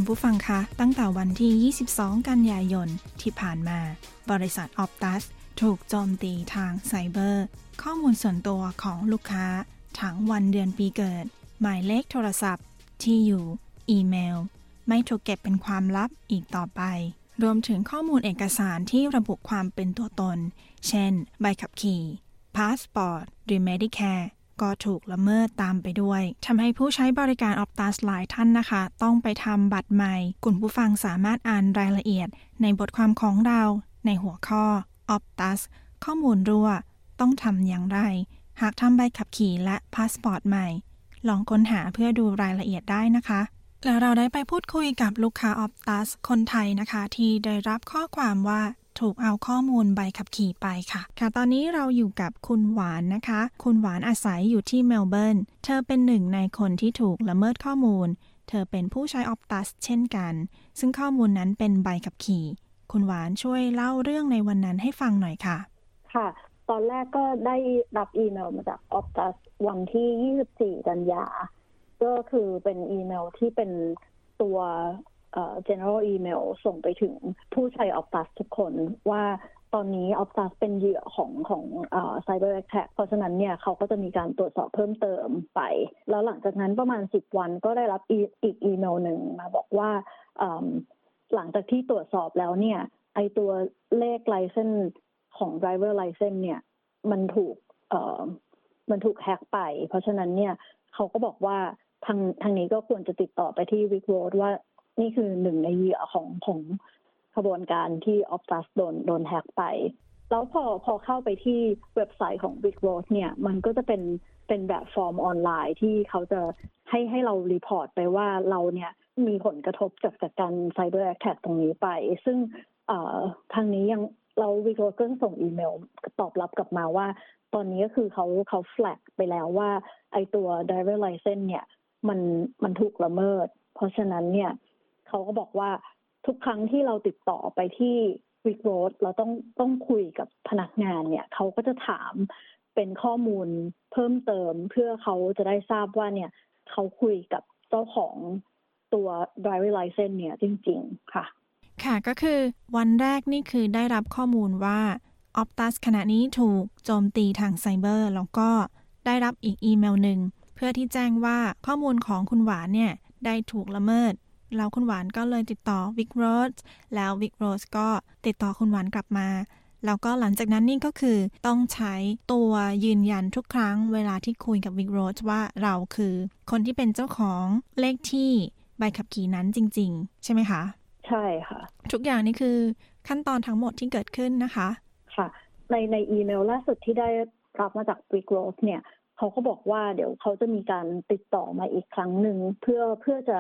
ผู้ฟังคะ ตั้งแต่วันที่ 22 กันยายนที่ผ่านมา บริษัทออ t ตัสถูกโจมตีทางไซเบอร์ ข้อมูลส่วนตัวของลูกค้า ทั้งวันเดือนปีเกิด หมายเลขโทรศัพท์ ที่อยู่ อีเมล ไม่ถูกเก็บเป็นความลับอีกต่อไป รวมถึงข้อมูลเอกสารที่ระบุความเป็นตัวตน เช่น ใบขับขี่พาสปอร์ตหรือ Medicare ก็ถูกละเมิดตามไปด้วยทำให้ผู้ใช้บริการออ t ตัสหลายท่านนะคะ ต้องไปทำบัตรใหม่ คุณผู้ฟังสามารถอ่านรายละเอียด ในบทความของเรา ในหัวข้อออ t ตัสข้อมูลรั่ว ต้องทำอย่างไร หากทำใบขับขี่และพาสปอร์ตใหม่ ลองค้นหาเพื่อดูรายละเอียดได้นะคะ แล้วเราได้ไปพูดคุยกับลูกค้าออ t ตัสคนไทยนะคะ ที่ได้รับข้อความว่า ถูกเอาข้อมูลใบขับขี่ไปค่ะ ค่ะ ตอนนี้เราอยู่กับคุณหวานนะคะ คุณหวานอาศัยอยู่ที่เมลเบิร์น เธอเป็นหนึ่งในคนที่ถูกละเมิดข้อมูล เธอเป็นผู้ใช้ออ t ตัสเช่นกัน ซึ่งข้อมูลนั้นเป็นใบขับขี่ คุณหวานช่วยเล่าเรื่องในวันนั้นให้ฟังหน่อยค่ะ ค่ะ ตอนแรกก็ได้รับอีเมลมาจากออ t ตัสวันที่ 24 กันยา ก็คือเป็นอีเมลที่เป็นตัว general email ส่งไปถึงผู้ใช้ Optus ทุกคนว่าตอนนี้ Optus เป็นเหยื่อของของ cyber attack เพราะฉะนั้นเนี่ยเขาก็จะมีการตรวจสอบเพิ่มเติมไป แล้วหลังจากนั้นประมาณ 10 วันก็ได้รับอีกอีเมลหนึ่งมาบอกว่าหลังจากที่ตรวจสอบแล้วเนี่ยไอตัวเลขไลเซนของ driver license เนี่ยมันถูกมันถูกแฮกไป เพราะฉะนั้นเนี่ยเขาก็บอกว่าทางทางนี้ก็ควรจะติดต่อไปที่วิกโรดว่า นี่คือหนึ่งในเหยื่อของของขบวนการที่ Optus โดนโดนแฮกไป แล้วพอพอเข้าไปที่เว็บไซต์ของ Big r o a d เนี่ย มันก็จะเป็นเป็นแบบฟอร์มออนไลน์ที่เขาจะให้ให้เรา report ไปว่าเราเนี่ยมีผลกระทบจากจากการ cyber attack ตรงนี้ไป ซึ่งทางนี้ยังเรา VicRoads ก็ส่งอีเมลตอบรับกลับมาว่า ตอนนี้ก็คือเขาเขา flag ไปแล้วว่า ไอตัว driver license เนี่ย มันมันถูกละเมิด เพราะฉะนั้นเนี่ย เขาก็บอกว่าทุกครั้งที่เราติดต่อไปที่วิกโรดเราต้องต้องคุยกับพนักงานเนี่ยเขาก็จะถามเป็นข้อมูลเพิ่มเติมเพื่อเขาจะได้ทราบว่าเนี่ยเขาคุยกับเจ้าของตัว driver license เนี่ยจริง ๆ ค่ะ ค่ะก็คือวันแรกนี่คือได้รับข้อมูลว่าออ t ตัสขณะนี้ถูกโจมตีทางไซเบอร์ แล้วก็ได้รับอีกอีเมลหนึ่ง เพื่อที่แจ้งว่าข้อมูลของคุณหวานเนี่ย ได้ถูกละเมิด แล้วคุณหวานก็เลยติดต่อวิกโรสแล้ววิกโรสก็ติดต่อคุณหวานกลับมา แล้วก็หลังจากนั้นนี่ก็คือต้องใช้ตัวยืนยันทุกครั้งเวลาที่คุยกับวิกโรสว่าเราคือคนที่เป็นเจ้าของเลขที่ใบขับขี่นั้นจริง ๆ ใช่ไหมคะ ใช่ค่ะ ทุกอย่างนี่คือขั้นตอนทั้งหมดที่เกิดขึ้นนะคะ ค่ะ ในในอีเมลล่าสุดที่ได้รับมาจากวิกโรสเนี่ยเขาก็บอกว่าเดี๋ยวเขาจะมีการติดต่อมาอีกครั้งหนึ่งเพื่อเพื่อจะ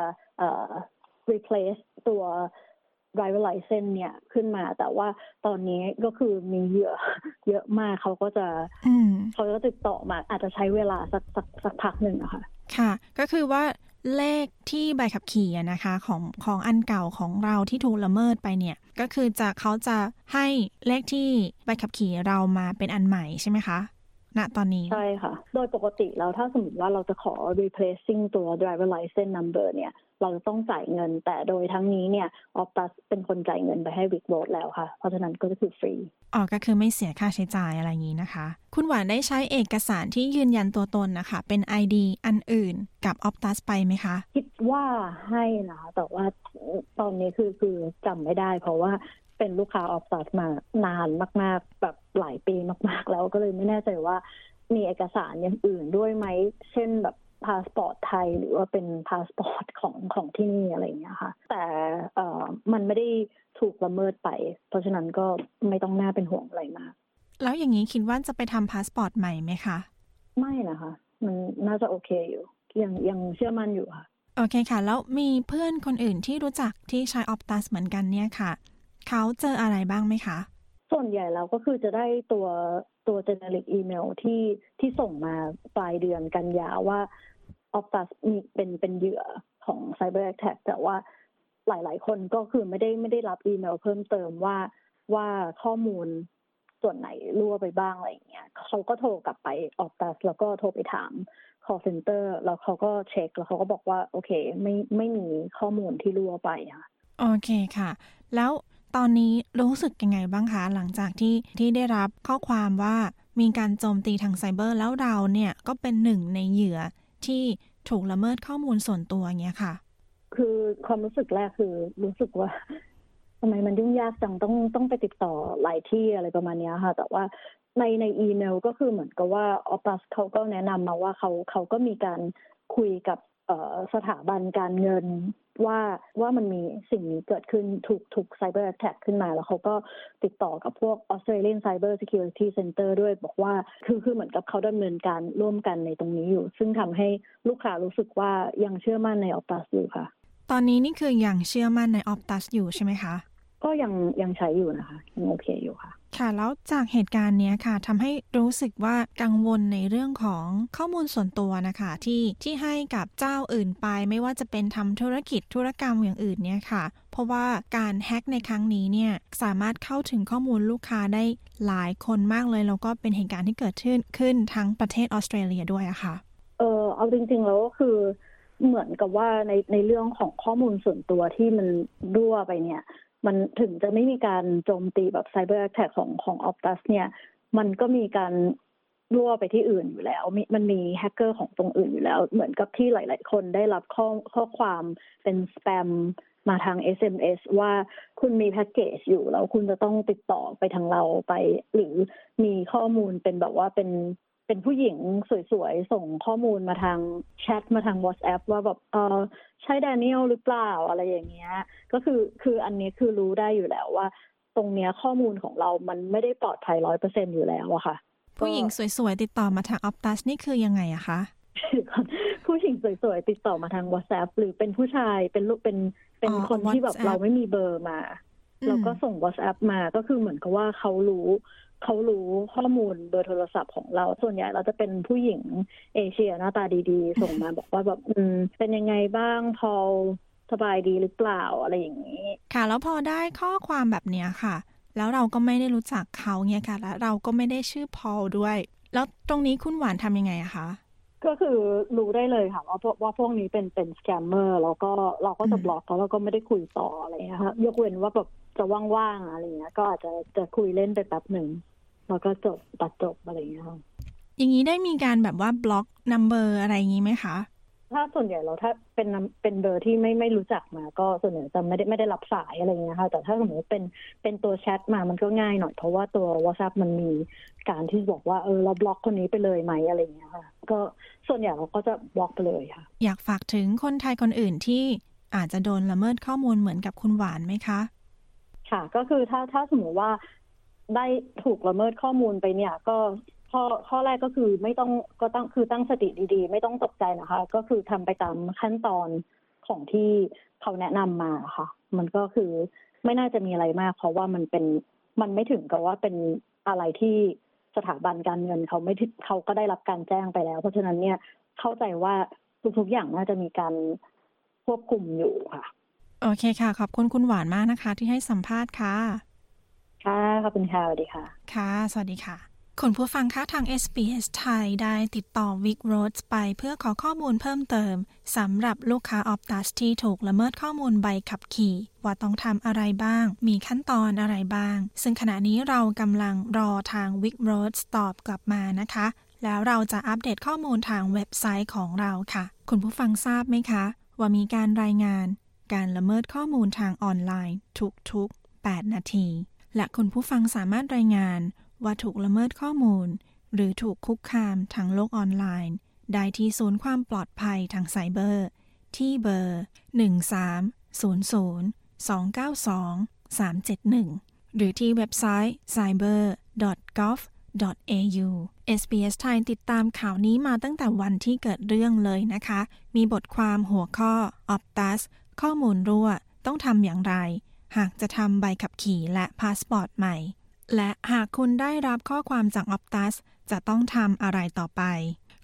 replace ตัว driver license เนี่ยขึ้นมา แต่ว่าตอนนี้ก็คือมีเยอะเยอะมากเขาก็จะเขาจะติดต่อมา อาจจะใช้เวลาสักสักสักพักหนึ่งอะค่ะค่ะ ก็คือว่าเลขที่ใบขับขี่อะนะคะของของอันเก่าของเราที่ถูกละเมิดไปเนี่ย ก็คือจะเขาจะให้เลขที่ใบขับขี่เรามาเป็นอันใหม่ใช่ไหมคะณตอนนี้ ใช่ค่ะ โดยปกติแล้วถ้าสมมติว่าเราจะขอ replacing ตัว driver license number เนี่ย เราจะต้องจ่ายเงิน แต่โดยทั้งนี้เนี่ย Optus เป็นคนจ่ายเงินไปให้ w i c v o t แล้วค่ะ เพราะฉะนั้นก็คือฟรีอ๋อก็คือไม่เสียค่าใช้จ่ายอะไรอย่างนี้นะคะ คุณหวานได้ใช้เอกสารที่ยืนยันตัวตนนะคะ เป็น ID อันอื่นกับ Optus ไปไหมคะ คิดว่าให้นะคะแต่ว่าตอนนี้คือคือจำไม่ได้ เพราะว่าเป็นลูกค้า Optus มานานมาก ๆ แบบหลายปีมาก ๆ แล้วก็เลยไม่แน่ใจว่ามีเอกสารอย่างอื่นด้วยไหม เช่นแบบ พาสปอร์ตไทย หรือว่าเป็นพาสปอร์ตของของที่นี่อะไรอย่างเงี้ยค่ะ แต่เอ่อมันไม่ได้ถูกละเมิดไป เพราะฉะนั้นก็ไม่ต้องน่าเป็นห่วงอะไรมาก แล้วอย่างนี้คิดว่าจะไปทำพาสปอร์ตใหม่ไหมคะ ไม่นะคะ มันน่าจะโอเคอยู่ ยังยังเชื่อมั่นอยู่ค่ะ โอเคค่ะ แล้วมีเพื่อนคนอื่นที่รู้จักที่ใช้ Optus เหมือนกันเนี่ยค่ะ เขาเจออะไรบ้างไหมคะ ส่วนใหญ่แล้วก็คือจะได้ตัวตัว generic email ที่ที่ส่งมาปลายเดือนกันยาว่า Optus มีเป็นเป็นเหยื่อของ cyber attack แต่ว่าหลาย ๆ คนก็คือไม่ได้ไม่ได้รับอีเมลเพิ่มเติมว่าว่าข้อมูลส่วนไหนรั่วไปบ้างอะไรอย่างเงี้ยเขาก็โทรกลับไป Optus แล้วก็โทรไปถาม call center แล้วเขาก็เช็คแล้วเขาก็บอกว่า โอเค ไม่ไม่มีข้อมูลที่รั่วไปค่ะโอเคค่ะ แล้วตอนนี้รู้สึกยังไงบ้างคะหลังจากที่ที่ได้รับข้อความว่ามีการโจมตีทางไซเบอร์แล้วเราเนี่ยก็เป็นหนึ่งในเหยื่อที่ ถูกละเมิดข้อมูลส่วนตัวเงี้ยค่ะ คือความรู้สึกแรกคือรู้สึกว่าทำไมมันยุ่งยากจังต้องต้องไปติดต่อหลายที่อะไรประมาณนี้ค่ะ แต่ว่าในในอีเมลก็คือเหมือนกับว่าออปัสเขาก็แนะนำมาว่าเขาเขาก็มีการคุยกับ สถาบันการเงินว่าว่ามันมีสิ่งนี้เกิดขึ้นถูกถูกไซเบอร์แท็กขึ้นมาแล้วเขาก็ติดต่อกับพวก Australian Cyber Security Center ด้วยบอกว่าคือคือเหมือนกับเขาดำเนินการร่วมกันในตรงนี้อยู่ ซึ่งทำให้ลูกค้ารู้สึกว่ายังเชื่อมั่นในออ t ตัสอยู่ค่ะ ตอนนี้นี่คือยังเชื่อมั่นในออ t ตัสอยู่ใช่ไหมคะ ก็ยังยังใช้อยู่นะคะยังโอเคอยู่ค่ะ ค่ะแล้วจากเหตุการณ์นี้ค่ะทำให้รู้สึกว่ากังวลในเรื่องของข้อมูลส่วนตัวนะคะที่ที่ให้กับเจ้าอื่นไป ไม่ว่าจะเป็นทำธุรกิจธุรกรรมอย่างอื่นเนี่ยค่ะ เพราะว่าการแฮ็กในครั้งนี้เนี่ยสามารถเข้าถึงข้อมูลลูกค้าได้หลายคนมากเลยแล้วก็เป็นเหตุการณ์ที่เกิดขึ้นขึ้นทั้งประเทศออสเตรเลียด้วยอะค่ะเออเอาจริงๆแล้วก็คือเหมือนกับว่าในในเรื่องของข้อมูลส่วนตัวที่มันรั่วไปเนี่ย มันถึงจะไม่มีการโจมตีแบบ cyber attack ของของ Optus เนี่ยมันก็มีการรั่วไปที่อื่นอยู่แล้ว มันมีแฮกเกอร์ของตรงอื่นอยู่แล้ว เหมือนกับที่หลาย ๆ คนได้รับข้อข้อความเป็นสแปมมาทาง SMS ว่าคุณมีแพ็กเกจอยู่แล้วคุณจะต้องติดต่อไปทางเราไป หรือมีข้อมูลเป็นแบบว่าเป็น เป็นผู้หญิงสวยๆ ส่งข้อมูลมาทางแชทมาทาง WhatsApp ว่าแบบเออใช่แดเนียลหรือเปล่าอะไรอย่างเงี้ย ก็คือคืออันนี้คือรู้ได้อยู่แล้วว่า ตรงเนี้ยข้อมูลของเรามันไม่ได้ปลอดภัยร้อยเปอร์เซ็นอยู่แล้วอะค่ะ ผู้หญิงสวยๆ ติดต่อมาทางออฟตัสนี่คือยังไงอะคะผู้หญิงสวยๆ ติดต่อมาทาง WhatsApp หรือเป็นผู้ชายเป็นลูกเป็นเป็นคนที่แบบเราไม่มีเบอร์มาแล้วก็ส่ง WhatsApp มาก็คือเหมือนกับว่าเขารู้ เขารู้ข้อมูลเบอร์โทรศัพท์ของเรา ส่วนใหญ่เราจะเป็นผู้หญิงเอเชียหน้าตาดีๆ ส่งมาบอกว่าแบบอืมเป็นยังไงบ้างพอลสบายดีหรือเปล่าอะไรอย่างนี้ ค่ะ แล้วพอได้ข้อความแบบเนี้ยค่ะ แล้วเราก็ไม่ได้รู้จักเขาเนี่ยค่ะ แล้วเราก็ไม่ได้ชื่อพอลด้วย แล้วตรงนี้คุณหวานทำยังไงอะคะ ก็คือรู้ได้เลยค่ะว่าว่าพวกนี้เป็นเป็น scammer แล้วก็เราก็จะบล็อกเขาแล้วก็ไม่ได้คุยต่ออะไรเงี้ยค่ะยกเว้นว่าแบบจะว่างๆอะไรเงี้ย ก็อาจจะจะคุยเล่นไปแป๊บหนึ่งแล้วก็จบตัดจบอะไรอย่างเงี้ยค่ะอย่างนี้ได้มีการแบบว่าบล็อกนัมเบอร์อะไรอย่างนี้ไหมคะ ถ้าส่วนใหญ่เราถ้าเป็นเป็นเบอร์ที่ไม่ไม่รู้จักมา ก็ส่วนใหญ่จะไม่ได้ไม่ได้รับสายอะไรเงี้ยค่ะ แต่ถ้าสมมติเป็นเป็นตัวแชทมามันก็ง่ายหน่อย เพราะว่าตัว WhatsApp มันมีการที่บอกว่าเออเราบล็อกคนนี้ไปเลยไหมอะไรเงี้ยค่ะ ก็ส่วนใหญ่เราก็จะบล็อกไปเลยค่ะ อยากฝากถึงคนไทยคนอื่นที่อาจจะโดนละเมิดข้อมูลเหมือนกับคุณหวานไหมคะ ค่ะ ก็คือถ้าถ้าสมมติว่าได้ถูกละเมิดข้อมูลไปเนี่ย ก็ ข้อข้อแรกก็คือไม่ต้องก็ต้องคือตั้งสติดีๆ ไม่ต้องตกใจนะคะ ก็คือทำไปตามขั้นตอนของที่เขาแนะนำมาค่ะ มันก็คือไม่น่าจะมีอะไรมาก เพราะว่ามันเป็นมันไม่ถึงกับว่าเป็นอะไรที่สถาบันการเงินเขาไม่เขาก็ได้รับการแจ้งไปแล้ว เพราะฉะนั้นเนี่ยเข้าใจว่าทุกๆอย่างน่าจะมีการควบคุมอยู่ค่ะ โอเคค่ะ ขอบคุณคุณหวานมากนะคะ ที่ให้สัมภาษณ์ค่ะ ค่ะขอบคุณค่ะสวัสดีค่ะ ค่ะ สวัสดีค่ะ คุณผู้ฟังคะทาง SBS ไทยได้ติดต่อ Vic Roads ไปเพื่อขอข้อมูลเพิ่มเติมสำหรับลูกค้าออฟตัสที่ถูกละเมิดข้อมูลใบขับขี่ ว่าต้องทำอะไรบ้าง มีขั้นตอนอะไรบ้าง ซึ่งขณะนี้เรากำลังรอทาง Vic Roads ตอบกลับมานะคะ แล้วเราจะอัปเดตข้อมูลทางเว็บไซต์ของเราค่ะ คุณผู้ฟังทราบไหมคะ ว่ามีการรายงาน การละเมิดข้อมูลทางออนไลน์ ทุกๆ 8 นาที และคุณผู้ฟังสามารถรายงาน ว่าถูกละเมิดข้อมูล หรือถูกคุกคามทางโลกออนไลน์ ได้ที่ศูนย์ความปลอดภัยทางไซเบอร์ ที่เบอร์ 1300-292-371 หรือที่เว็บไซต์ cyber.gov au SBS ไทยติดตามข่าวนี้มาตั้งแต่วันที่เกิดเรื่องเลยนะคะ มีบทความหัวข้อ Optus ข้อมูลรั่ว ต้องทำอย่างไร หากจะทำใบขับขี่และพาสปอร์ตใหม่ และหากคุณได้รับข้อความจาก Optus จะต้องทำอะไรต่อไป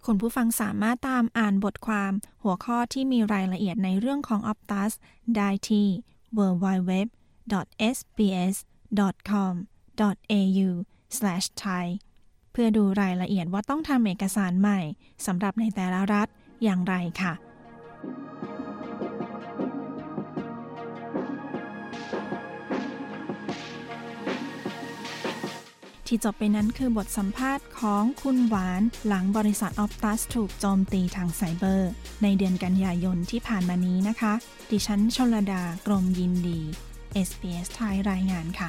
คุณผู้ฟังสามารถตามอ่านบทความ หัวข้อที่มีรายละเอียดในเรื่องของ Optus ได้ที่ www.sbs.com.au/thai เพื่อดูรายละเอียดว่าต้องทำเอกสารใหม่สำหรับในแต่ละรัฐอย่างไรค่ะ ที่จบไปนั้นคือบทสัมภาษณ์ของคุณหวานหลังบริษัทออฟตัสถูกโจมตีทางไซเบอร์ ในเดือนกันยายนที่ผ่านมานี้นะคะ ดิฉันชลดากรมยินดี SBS ไทยรายงานค่ะ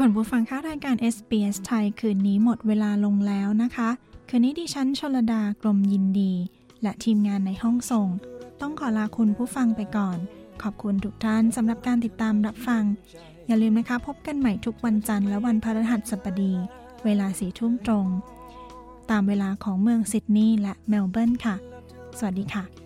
คุณผู้ฟังคะรายการ SBS ไทยคืนนี้หมดเวลาลงแล้วนะคะ คืนนี้ดิฉันชลดากรมยินดี และทีมงานในห้องส่ง ต้องขอลาคุณผู้ฟังไปก่อน ขอบคุณทุกท่านสำหรับการติดตามรับฟัง อย่าลืมนะคะ พบกันใหม่ทุกวันจันทร์และวันพฤหัสบดี เวลาสี่ทุ่มตรง ตามเวลาของเมืองซิดนีย์และเมลเบิร์นค่ะ สวัสดีค่ะ